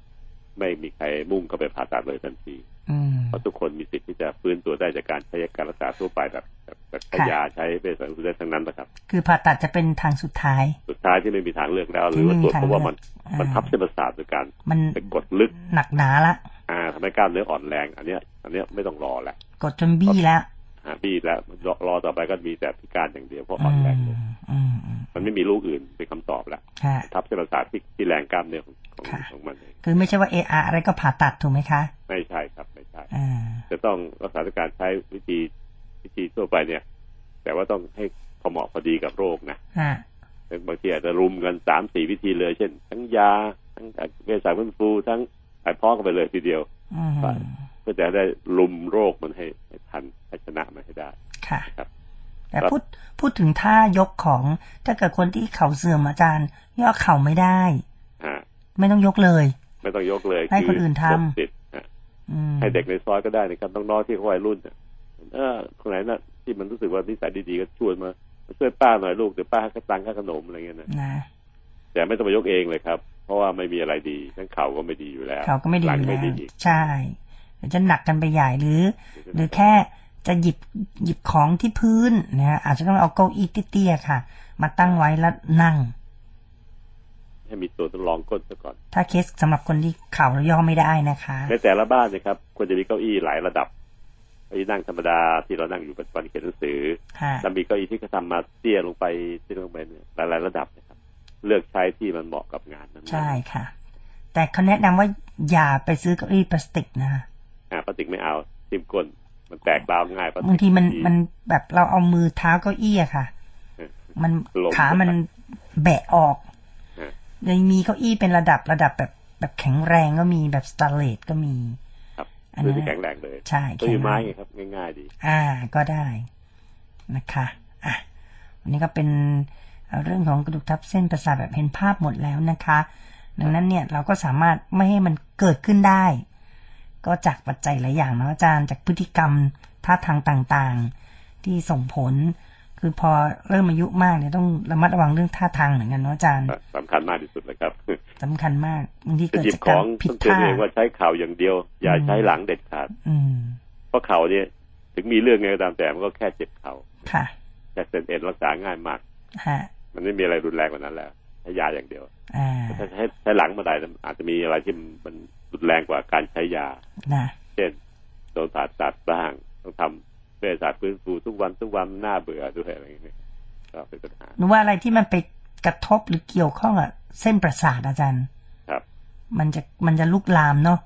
ไม่มีใครมุ่งเข้าไปผ่าตัดเลยทันทีอืม เพราะทุกคนมีสิทธิ์ที่จะฟื้นตัวได้จากการใช้การรักษาทั่วไปแบบแบบแบบใช้ค่ะยาใช้เวชศาสตร์ได้ทั้งนั้นนะครับ คือผ่าตัดจะเป็นทางสุดท้าย สุดท้ายที่ไม่มีทางเลือกแล้ว หรือว่าตรวจเพราะว่ามันอ่ามัมันทับเส้นประสาทโดยการมันไปกดลึกหนักหนาละ อ่าทำให้กล้ามเนื้ออ่อนแรง อันเนี้ย อันเนี้ยไม่ต้องรอแล้วกดจนบี้แล้วอ่าบี้แล้วรอรอต่อไปก็มีแต่พิการอย่างเดียวเพราะอ่อือนแรงมลงอืมอืมมันไม่มีลูกอื่นเป็นคำตอบแล้วฮะทับเส้นประสาทที่ที่แรงกล้ามเนื้อของของค่ะของมันเองคือไม่ใช่ว่าเออาอะไรก็ผ่าตัดถูกไหมคะ ไม่ใช่ครับไม่ ใช่อ่าจะต้องรักษาด้วยการใช้วิธีวิธีทั่วไปเนี่ย แต่ว่าต้องให้พอเหมาะพอดีกับโรคนะฮะบางทีอาจจะรุมกันสามสี่วิธีเลย เช่น ทั้งยา ทั้งเวชศาสตร์ฟื้นฟูทั้งไอพอกกันไปเลยทีเดียวอืมไปเพื่อจะได้รุมโรคมันให้ให้ทันให้ชนะมันให้ได้ค่ะครับแต่พูดพูดถึงท่ายกของถ้าเกิดคนที่เข่าเสื่อมอาจารย์ย่อเข่าไม่ได้อ่าไม่ต้องยกเลย ไม่ต้องยกเลยให้คนอื่นทำลดติดอะอืม ให้เด็กในซอยก็ได้นะครับน้องๆที่เขาวัยรุ่นเนี่ยเออคนไหนน่ะ ที่มันรู้สึกว่านิสัยดีๆก็ชวนมามาช่วยป้าหน่อยลูกเดี๋ยวป้าให้ตังค่าขนมอะไรเงี้ยนะนะแต่ไม่ต้องไปยกเองเลยครับ เพราะว่าไม่มีอะไรดีทั้งเข่าก็ไม่ดีอยู่แล้วเขาก็ไม่ดีหลัองยู่ไม่แล้วดีอีกใช่เดี๋ยวจะหนักกันไปใหญ่หรือ หรือแค่จะหยิบหยิบของที่พื้นนะฮะอาจจะต้องเอาเก้าอี้เตี้ยๆค่ะ มาตั้งไว้แล้วนั่ง ให้มีตัวทดลองก้นซะก่อน ถ้าเคสสำหรับคนที่เข่าแล้วย่อไม่ได้นะคะในแต่ละบ้านเนะครับควรจะมีเก้าอี้หลายระดับเก้าอี้นั่งธรรมดาที่เรานั่งอยู่ปัจจุบันเขียนหนังสือค่ะแล้วมีเก้าอี้ที่เขาทำมาเตี้ยลงไปเตี้ยลงไปเนี่ยหลายๆระดับนะครับ เลือกใช้ที่มันเหมาะกับงานนั้นๆใช่ค่ะ แต่เขาแนะนำว่าอย่าไปซื้อเก้าอี้พลาสติกนะอ่าพลาสติกไม่เอาทิ่มก้นมันแตกราวง่ายพลาสติกบางทีมันมันแบบเราเอามือเท้าเก้าอี้อะค่ะเออมันลงขามันแบะออกเออ ยังมีเก้าอี้เป็นระดับระดับแบบแบบแข็งแรงก็มีแบบสแตนเลสก็มี ครับอันนั้ซื้อนที่แข็งแรงเลยใช่เก้าอี้แข็งแรงไม้ไงครับง่ายๆดี อ่าก็ได้นะคะอะวันนี้ก็เป็นเรื่องของกระดูกทับเส้นประสาทแบบเห็นภาพหมดแล้วนะคะ ดังนั้นเนี่ยเราก็สามารถไม่ให้มันเกิดขึ้นได้ ก็จากปัจจัยหลายอย่างเนาะอาจารย์จากพฤติกรรมท่าทางต่างๆ ที่ส่งผล คือพอเริ่มอายุมากเนี่ยต้องระมัดระวังเรื่องท่าทางเหมือนกันเนาะอาจารย์สำคัญมากที่สุดเลยครับสำคัญมากบางทีจะเกิดหยิบจากขกาอรงผิดต้องเตือนท่าเองว่าใช้เข่าอย่างเดียว อย่าอืมใช้หลังเด็ดขาด อืมเพราะเข่าเนี่ย ถึงมีเรื่องไงก็ตามแต่มันก็แค่เจ็บเข่าค่ะแค่เส้นเอ็นรักษาง่ายมากฮะมันไม่มีอะไรรุนแรงกว่านั้นแล้วใช้ยาอย่างเดียวอ่าถ้าใช้ใช้หลังเมาได้อาจจะมีอะไรที่มันรุนแรงกว่าการใช้ยานะเช่นโดนผ่าตัดบ้างต้องทำ เวชศาสตร์ฟื้นฟูทุกวันทุกวันหน้าเบื่อด้วยอะไรอย่างเงี้ยก็เป็นปัญหาหนูว่าอะไรที่มันไปกระทบหรือเกี่ยวข้องกับเส้นประสาทอาจารย์ ครับ มันจะมันจะลุกลามเนาะ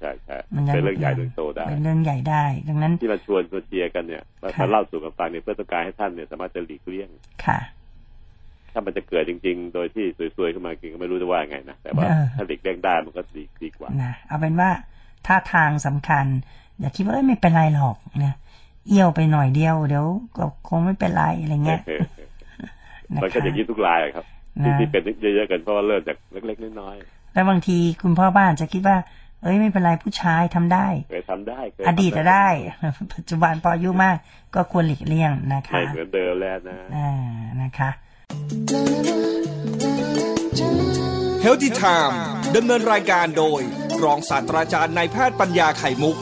ใช่ใช่มันจะเป็นเรื่องใหญ่ลุกลามเรื่องโตได้เป็นเรื่องใหญ่ได้ ดังนั้นที่มาชวนชวนเชียร์กันเนี่ยมาค่ะมาเล่าสู่กันฟังเนี่ยเพื่อต้องการให้ท่านเนี่ยสามารถจะหลีกเลี่ยงค่ะ ถ้ามันจะเกิดจริง ๆ โดยที่สวยๆขึ้นมาจริงก็ไม่รู้จะว่าไงนะแต่ว่าเออถ้าหลีกเลี่ยงได้มันก็ดีดีกว่านะเอาเป็นว่าท่าทางสำคัญ อย่าคิดว่าเอ้ยไม่เป็นไรหรอกเนี่ย เอี้ยวไปหน่อยเดียว เดี๋ยวก็คงไม่เป็นไรอะไรเงี้ยเออเออนะมันก็คะอย่างนี้ทุกรายอะครับนะที่ที่เป็นเยอะๆกันเพราะว่าเริ่มจากเล็กๆน้อยแล้วบางทีคุณพ่อบ้านจะคิดว่า เอ้ยไม่เป็นไรผู้ชายทำได้ๆเคยทำได้เคยอทำดีตอะได้ ปัจจุบันพออายุมาก ก็ควรหลีกเลี่ยงนะคะไม่เหมือนเดิมแล้วนะอ่านะคะเฮลติไทม์ดำเนินรายการโดย รองศาสตราจารย์นายแพทย์ปัญญาไข่มุก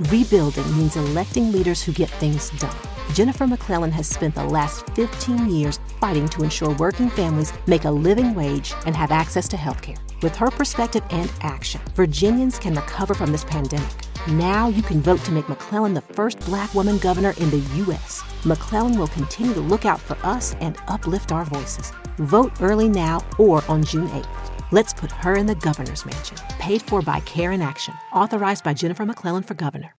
Rebuilding means electing leaders who get things done. Jennifer McClellan has spent the last 15 years fighting to ensure working families make a living wage and have access to health care. With her perspective and action, Virginians can recover from this pandemic. Now you can vote to make McClellan the first black woman governor in the U.S. McClellan will continue to look out for us and uplift our voices. Vote early now or on June 8th. Let's put her in the governor's mansion. Paid for by Care in Action. Authorized by Jennifer McClellan for governor.